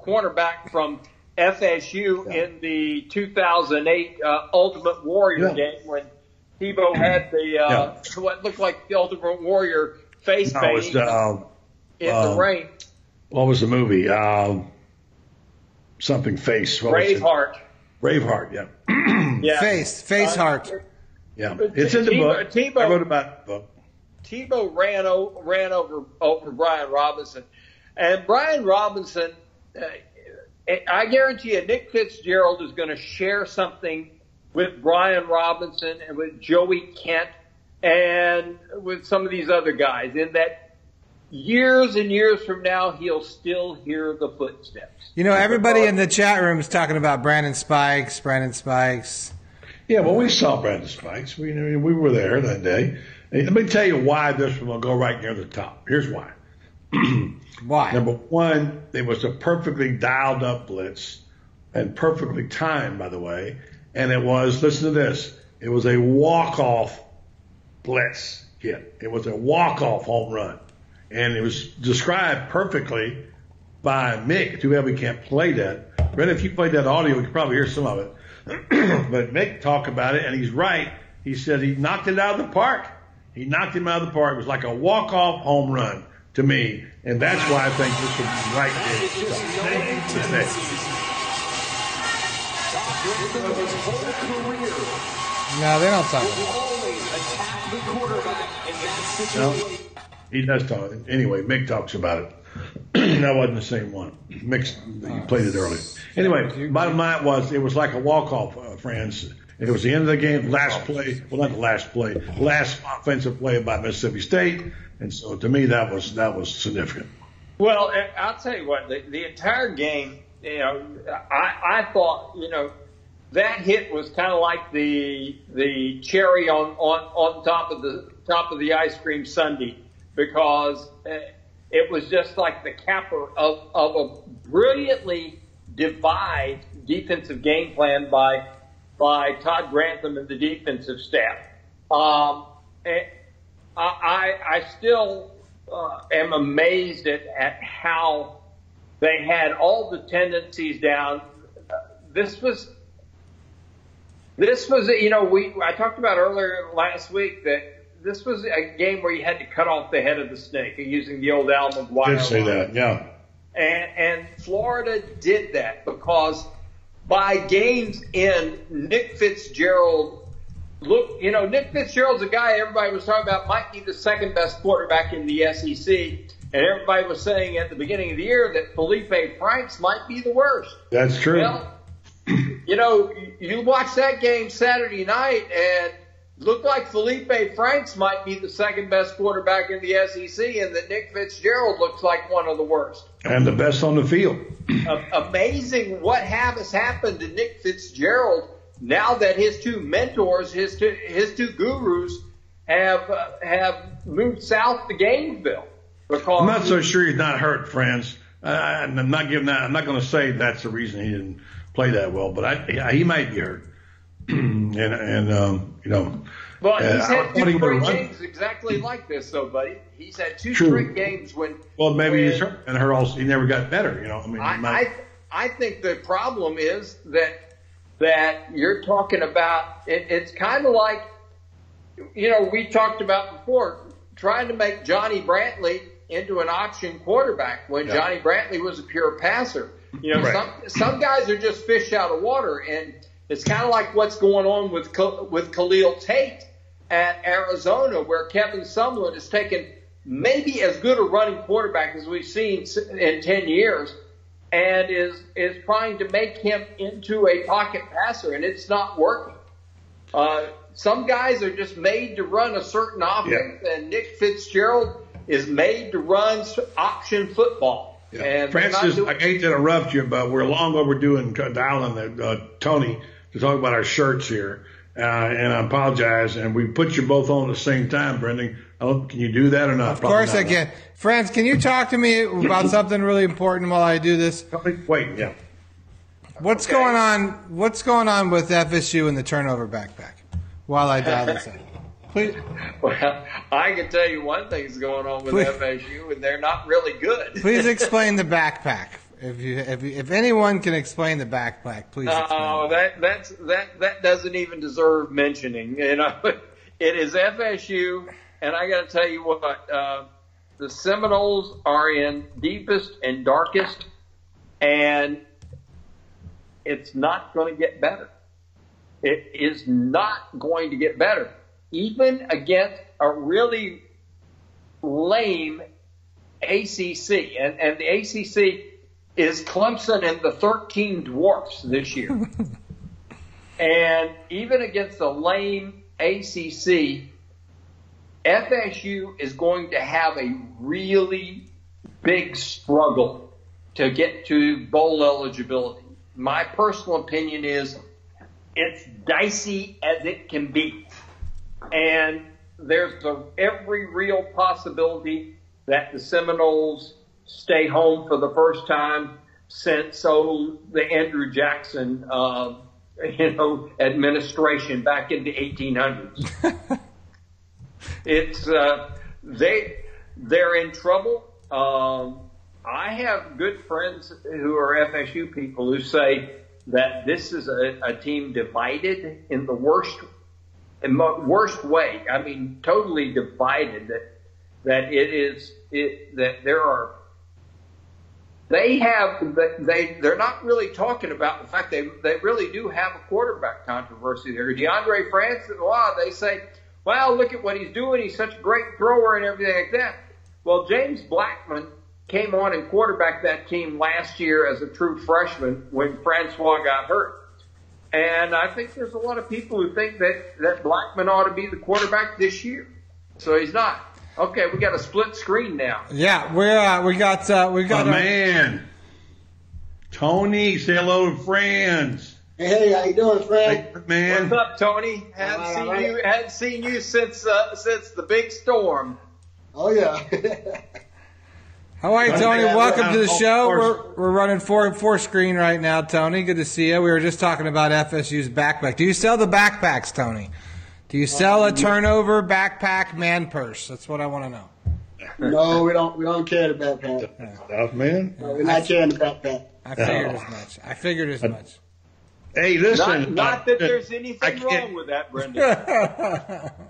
cornerback from FSU in the 2008 uh, Ultimate Warrior Yeah. game, when Tebow had the uh, what looked like the Ultimate Warrior face No, it painting was uh, in uh, the rain. what was the movie? Um, something face. What was it? Braveheart. Braveheart. Yeah. Yeah. face, face Uh, heart. Yeah. It's in the Tebow- book. Tebow- I wrote about the book. Tebow ran o- ran over over Brian Robinson, and Brian Robinson, uh, I guarantee you, Nick Fitzgerald is going to share something with Brian Robinson and with Joey Kent and with some of these other guys. In that, years and years from now, he'll still hear the footsteps. You know, everybody in the chat room is talking about Brandon Spikes, Brandon Spikes. Yeah, well, we saw Brandon Spikes. We we were there that day. Let me tell you why this one will go right near the top. Here's why. Why? Number one, it was a perfectly dialed up blitz and perfectly timed, by the way. And it was, listen to this, it was a walk off blitz hit. It was a walk off home run. And it was described perfectly by Mick. Too bad we can't play that. Brett, if you played that audio, you could probably hear some of it. but Mick talked about it, and he's right. He said he knocked it out of the park. He knocked him out of the park. It was like a walk off home run to me. And that's why I think this would be right there. today. No, they don't talk about No, he does talk. Anyway, Mick talks about it. that wasn't the same one. Mick, you played it earlier. Anyway, bottom line was it was like a walk off, uh, Franz. It was the end of the game, last play. Well, not the last play, last offensive play by Mississippi State, and so to me that was that was significant. Well, I'll tell you what, the, the entire game, you know, I, I thought, you know, that hit was kind of like the the cherry on, on, on top of the top of the ice cream sundae because it was just like the capper of, of a brilliantly devised defensive game plan by by Todd Grantham and the defensive staff. Um, I, I I still uh, am amazed at, at how they had all the tendencies down. This was this was you know we I talked about earlier last week that this was a game where you had to cut off the head of the snake using the old Al McGuire. Did say that, yeah. And, and Florida did that because by game's end, Nick Fitzgerald look, you know, Nick Fitzgerald's a guy everybody was talking about might be the second best quarterback in the SEC. And everybody was saying at the beginning of the year that Feleipe Franks might be the worst. That's true. Well, you know, you- you watch that game Saturday night and looked like Feleipe Franks might be the second best quarterback in the SEC, and that Nick Fitzgerald looks like one of the worst. and the best on the field. Amazing what has happened to Nick Fitzgerald now that his two mentors, his two, his two gurus, have uh, have moved south to Gainesville. Because I'm not so sure he's not hurt, Franz. I, I'm not giving that. I'm not going to say that's the reason he didn't play that well, but I, he might be hurt. and and um, you know, Well, uh, he's I had two straight run- games exactly like this, though, buddy. He's had two True. straight games when. Well, maybe when he's hurt, and her also he never got better. You know, I mean, I, might, I I think the problem is that that you're talking about. It, it's kind of like, you know, we talked about before trying to make Johnny Brantley into an option quarterback when Yeah. Johnny Brantley was a pure passer. You know, Right. some some guys are just fish out of water, and it's kind of like what's going on with with Khalil Tate at Arizona, where Kevin Sumlin has taken maybe as good a running quarterback as we've seen in ten years, and is is trying to make him into a pocket passer, and it's not working. Uh, some guys are just made to run a certain offense, and Nick Fitzgerald is made to run option football. And Francis, doing- I hate to interrupt you, but we're long overdue in dialing uh, Tony to talk about our shirts here. uh, and I apologize. And we put you both on at the same time, Brendan. Oh, can you do that or not? Of course I can. Franz, can you talk to me about something really important while I do this? Wait, yeah. What's going on? What's going on with FSU and the turnover backpack? While I dial this in. Please. Well, I can tell you one thing's going on with Please. FSU, and they're not really good. Please explain the backpack. If you, if, you, if anyone can explain the backpack, please. Explain. Oh, that that's that that doesn't even deserve mentioning. You know, it is FSU, and I got to tell you what, uh, the Seminoles are in deepest and darkest, and it's not going to get better. It is not going to get better, even against a really lame ACC, and and the ACC is Clemson and the 13 dwarfs this year. and even against the lame ACC, FSU is going to have a really big struggle to get to bowl eligibility. My personal opinion is it's dicey as it can be. And there's a, every real possibility that the Seminoles stay home for the first time since oh the Andrew Jackson uh, you know administration back in the 1800s. it's uh, they they're in trouble. Um, I have good friends who are FSU people who say that this is a, a team divided in the worst in the worst way. I mean, totally divided. That that it is it that there are they have they they're not really talking about the fact they they really do have a quarterback controversy there. Deondre Francois, wow, they say, well, look at what he's doing. He's such a great thrower and everything like that. Well, James Blackman came on and quarterbacked that team last year as a true freshman when Francois got hurt. And I think there's a lot of people who think that, that Blackman ought to be the quarterback this year. So he's not. Okay, we got a split screen now. Yeah, we're uh, we got uh, we got Oh, a- man. Tony, say hello to Franz. Hey, how you doing, Fred? Man. What's up, Tony? Haven't All right, seen all right. you hadn't seen you since uh, since the big storm. Oh yeah. How are you, Tony? Welcome to the show. We're, we're running four four screen right now, Tony. Good to see you. We were just talking about FSU's backpack. Do you sell the backpacks, Tony? Do you sell a turnover backpack man purse? That's what I want to know. no, we don't. We don't carry the backpack. Stuff, man. No, we're not carrying the backpack. I figured as much. I figured as much. Hey, listen. Not, not that there's anything wrong with that, Brendan.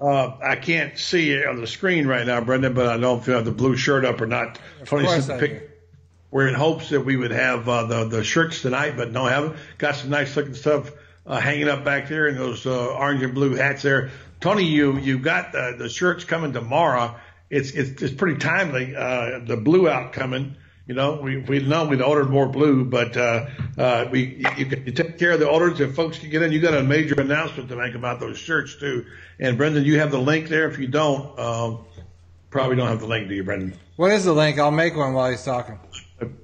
Uh, I can't see it on the screen right now, Brendan, but I don't know if you have the blue shirt up or not. Tony course sent the I pic- We're in hopes that we would have uh, the the shirts tonight, but no, haven't. Got some nice looking stuff uh, hanging up back there, in those uh, orange and blue hats there. Tony, you you got uh, the shirts coming tomorrow. It's it's it's pretty timely. Uh, the blue out coming. You know, we we know we'd ordered more blue, but uh, uh, we you, you take care of the orders if folks can get in. You got a major announcement to make about those shirts too. And Brendan, you have the link there. If you don't, um, probably don't have the link, do you, Brendan? What is the link? I'll make one while he's talking.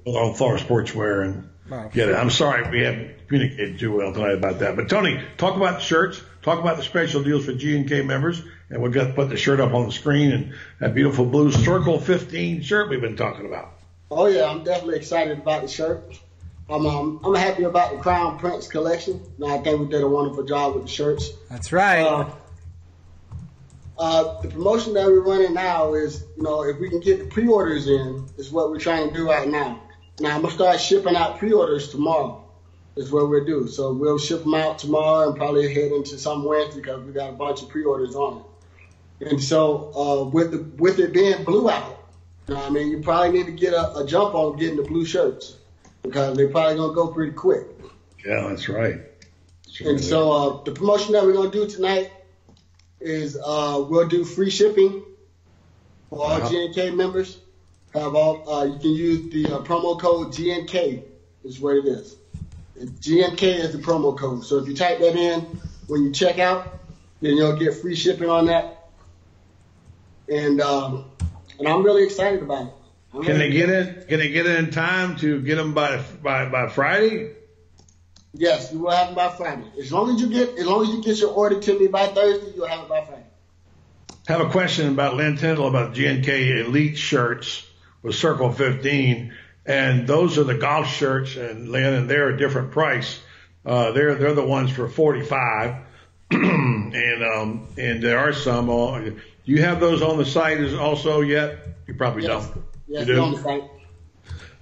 On Florida Sportswear and Oh. get it. I'm sorry we haven't communicated too well tonight about that. But Tony, talk about the shirts. Talk about the special deals for G and K members, and we'll get put the shirt up on the screen and that beautiful blue Circle 15 shirt we've been talking about. Oh yeah, I'm definitely excited about the shirt. I'm um, I'm happy about the Crown Prince collection. No, I think we did a wonderful job with the shirts. That's right. Uh, uh, the promotion that we're running now is, you know, if we can get the pre-orders in, is what we're trying to do right now. Now I'm gonna start shipping out pre-orders tomorrow. Is what we'll do. So we'll ship them out tomorrow and probably head into some Wednesday because we got a bunch of pre-orders on it. And so uh, with the with it being blue out, you know I mean, you probably need to get a, a jump on getting the blue shirts because they're probably gonna go pretty quick. Yeah, that's right. And so uh, the promotion that we're gonna do tonight is uh, we'll do free shipping for all Uh-huh. GNK members. Have all uh, you can use the uh, promo code GNK is what it is. GNK is the promo code. So if you type that in when you check out, then you'll get free shipping on that. And um, and I'm really excited about it. I'm Can they get it? Can they get it in time to get them by by by Friday? Yes, you will have them by Friday. As long as you get, as long as you get your order to me by Thursday, you'll have it by Friday. Have a question about Lynn Tyndall about GNK Elite shirts with Circle 15, and those are the golf shirts, and Lynn, and they're a different price. Uh, they're they're the ones for 45, and um, and there are some. Uh, do you have those on the site as also yet? You probably Yes. don't. Yes, you do? on the site.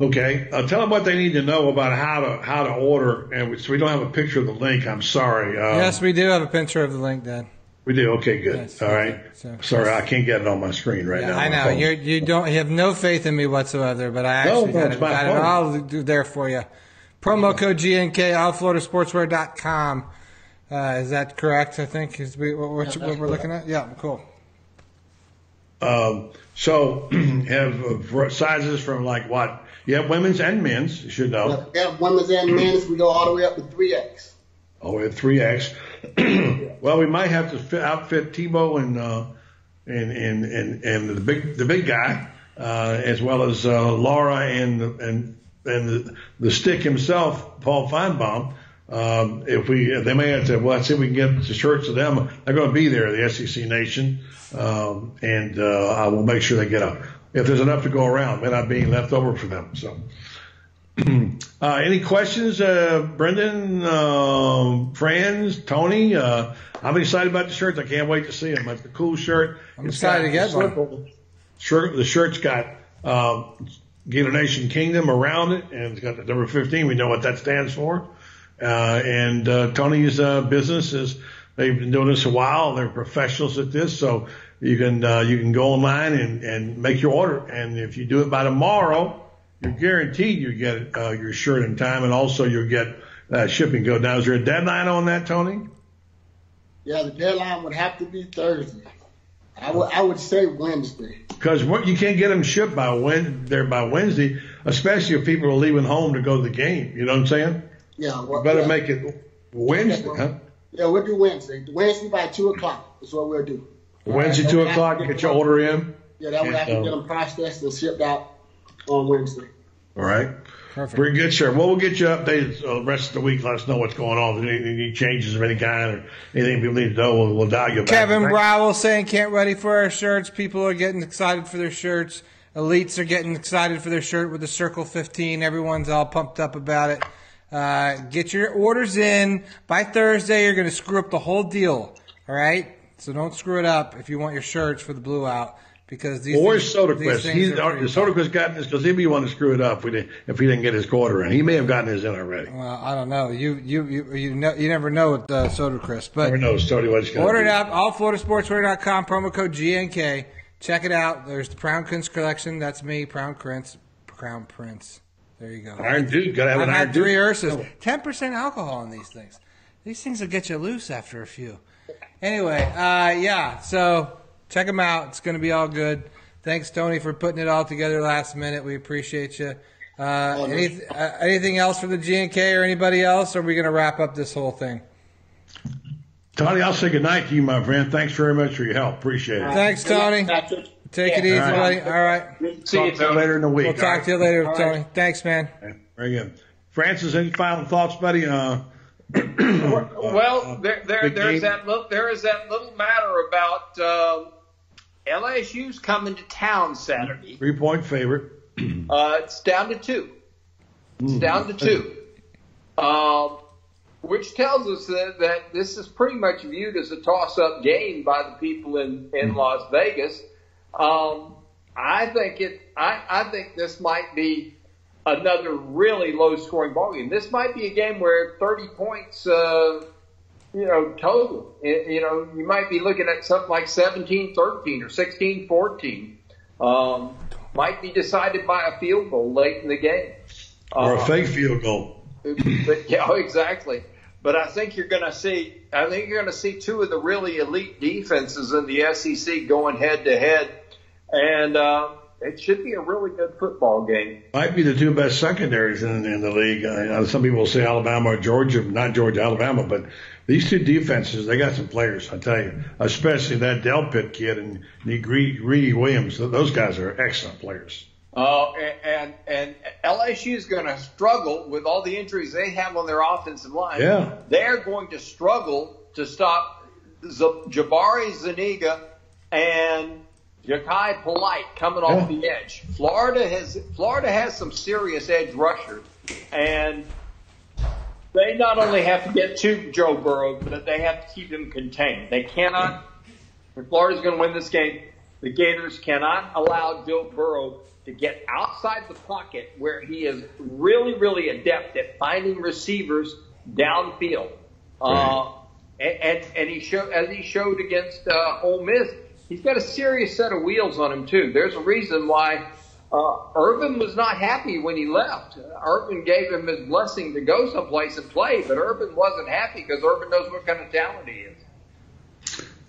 Okay, uh, tell them what they need to know about how to how to order, and we, so we don't have a picture of the link. I'm sorry. Uh, yes, we do have a picture of the link, Dan. We do. Okay, good. Yes, All right. so- sorry, I can't get it on my screen right Yeah, now. I know phone. you you don't you have no faith in me whatsoever, but I actually no, got, it, my got it all do there for you. Promo code GNK allfloridasportswear.com. Uh, is that correct? I think is we, what, what, what we're looking at. Yeah, cool. Um, so have uh, sizes from like what? You have women's and men's. You should know. We have women's and men's. We go all the way up to three X. Oh, we have three X. well, we might have to fit, outfit Tebow and uh, and and and and the big the big guy, uh, as well as uh, Laura and and and the, the stick himself, Paul Finebaum. Um, if we, they may have to, well, let's see if we can get the shirts to them. They're going to be there, the SEC Nation, um, and uh, I will make sure they get a. If there's enough to go around, may not be left over for them. So. Uh, any questions, uh, Brendan, um, Franz, Tony? Uh, I'm excited about the shirts. I can't wait to see them. It's a cool shirt. I'm It's excited to get the one. Shirt, the shirt's got um, Gator Nation Kingdom around it, and it's got the number 15. We know what that stands for. Uh, and uh, Tony's uh, business is they've been doing this a while. They're professionals at this, so you can uh, you can go online and, and make your order. And if you do it by tomorrow, you're guaranteed you get uh, your shirt in time, and also you'll get uh, shipping code. Now, is there a deadline on that, Tony? Yeah, the deadline would have to be Thursday. I would I would say Wednesday. Because what you can't get them shipped by when there by Wednesday, especially if people are leaving home to go to the game. You know what I'm saying? Yeah, well, You better yeah. make it Wednesday, huh? Yeah, we'll do Wednesday. Wednesday by two o'clock is what we'll do. Wednesday, right, two that way I o'clock. can Get your order in. Yeah, that And, can uh, get them processed and shipped out on Wednesday. All right. Perfect. Very good, sir. Well, we'll get you updated uh, the rest of the week. Let us know what's going on. If any, any changes of any kind or anything people need to know, we'll, we'll dial you back. Kevin Browell saying can't ready for our shirts. People are getting excited for their shirts. Elites are getting excited for their shirt with the Circle 15. Everyone's all pumped up about it. Uh, get your orders in by Thursday. You're going to screw up the whole deal. All right, so don't screw it up if you want your shirts for the blue out because these. Things- these Soderquist? things He's, Soderquist gotten this because he'd be one to screw it up if, we didn't, if he didn't get his quarter in. He may have gotten his in already. Well, I don't know. You you you you, know, you never know with uh, Soderquist, but Never knows, Tony, what he's Order it do. up, allfloridasportswear.com, promo code GNK. Check it out. There's the Crown Prince collection. That's me, Crown Prince. Crown Prince. There you go. Iron Duke, gotta have I've an had Iron three Dude. Ursas. Ten percent alcohol in these things. These things will get you loose after a few. Anyway, uh, yeah. So check them out. It's going to be all good. Thanks, Tony, for putting it all together last minute. We appreciate you. Uh, any, uh, anything else for the GNK or anybody else? Or are we going to wrap up this whole thing? Tony, I'll say goodnight to you, my friend. Thanks very much for your help. Appreciate it. Thanks, Tony. Take it easy, All buddy. All right. See you later in the week. We'll talk to you later, Tony. Thanks, man. Very good. Francis, any final thoughts, buddy? Uh, Well, there, there, there's game. that little, there is that little matter about um LSU's coming to town Saturday. three point favorite. Uh, it's down to two. It's Mm. down to two, um, which tells us that, that this is pretty much viewed as a toss-up game by the people in, in Mm. Las Vegas. Um, I think it. I, I think this might be another really low-scoring ball game. This might be a game where 30 points, uh, you know, total. It- you know, you might be looking at something like 17-13 or 16-14. Um, might be decided by a field goal late in the game. Or a Uh, fake field goal. but yeah, exactly. But I think you're going to see. I think you're going to see two of the really elite defenses in the SEC going head to head, and uh, it should be a really good football game. Might be the two best secondaries in, in the league. Know some people say Alabama or Georgia, not Georgia, Alabama, but these two defenses, they got some players, I tell you, especially that Delpit kid and Greedy Williams. Those guys are excellent players. Uh, and and LSU is going to struggle with all the injuries they have on their offensive line. Yeah. they're going to struggle to stop Z- Jabari Zuniga and Jachai Polite coming off the edge. Florida has Florida has some serious edge rushers, and they not only have to get to Joe Burrow, but they have to keep him contained. They cannot. If Florida's going to win this game, the Gators cannot allow Joe Burrow to get outside the pocket where he is really, really adept at finding receivers downfield. Uh, and, and, and he showed, as he showed against uh, Ole Miss, he's got a serious set of wheels on him too. There's a reason why uh, Urban was not happy when he left. Urban gave him his blessing to go someplace and play, but Urban wasn't happy because Urban knows what kind of talent he is.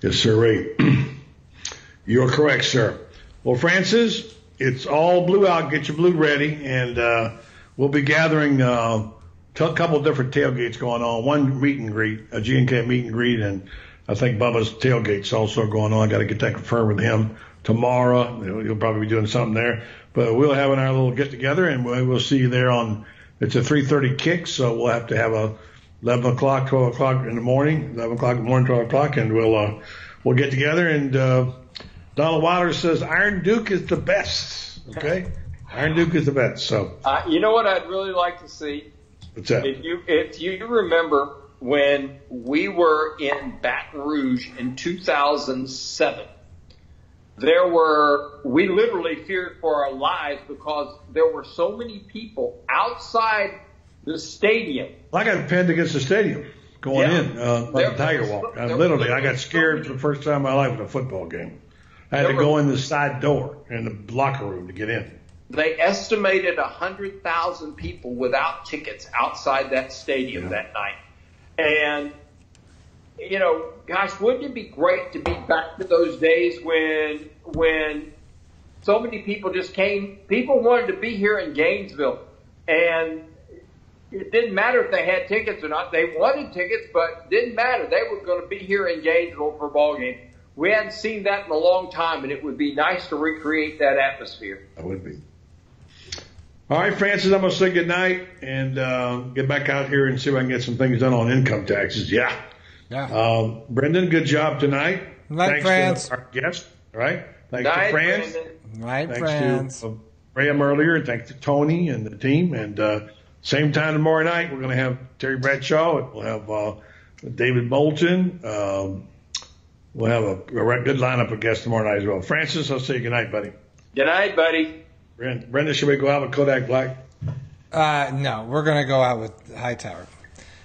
Yes, sir. You're correct, sir. Well, Francis, it's all blue out. Get your blue ready, and uh, we'll be gathering uh, a couple different tailgates going on. One meet and greet, a G&K meet and greet, and I think Bubba's tailgate's also going on. I got to get that confirmed with him tomorrow. He'll, probably be doing something there, but we'll have our little get together, and we'll, we'll see you there on. It's a 3:30 kick, so we'll have to have a 11 o'clock, 12 o'clock in the morning, 11 o'clock in the morning, 12 o'clock, and we'll uh, we'll get together. And uh, Donald Wilder says Iron Duke is the best. Okay, Iron Duke is the best. So Uh, you know what I'd really like to see? what's that? If you if you remember when we were in Baton Rouge in 2007, there were we literally feared for our lives because there were so many people outside the stadium. I got pinned against the stadium going Yeah. in uh, like a Tiger Walk. I literally, I got scared for the first time in my life at a football game. I had to go in the side door in the locker room to get in. They estimated 100,000 people without tickets outside that stadium that night. And, you know, gosh, wouldn't it be great to be back to those days when, when so many people just came, people wanted to be here in Gainesville and it didn't matter if they had tickets or not. They wanted tickets, but didn't matter. They were going to be here in Gainesville for a ball game. We hadn't seen that in a long time, and it would be nice to recreate that atmosphere. That would be. All right, Francis, I'm going to say good night and uh, get back out here and see if I can get some things done on income taxes. Yeah. Yeah. Um, Brendan, good job tonight. Night, Thanks Franz. to our guest. right? Thanks Night, to Franz. Brandon. Right, Thanks Franz. to uh, Graham earlier, and thanks to Tony and the team. And uh, same time tomorrow night, we're going to have Terry Bradshaw. and We'll have uh, David Bolton. Um, we'll have a, a good lineup of guests tomorrow night as well. Francis, I'll say good night, buddy. Good night, buddy. Brenda, Brenda, should we go out with Kodak Black? Uh, no, we're gonna go out with Hightower.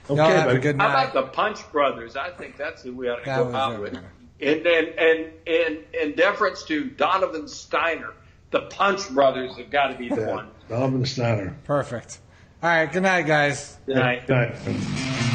Okay, Y'all have buddy. a good How about the Punch Brothers? I think that's who we ought to That go was out it. with. And and and in in deference to Donovan Stiner, the Punch Brothers have got to be the one. Donovan Stiner. Perfect. All right. Good night, guys. Good night. Good night.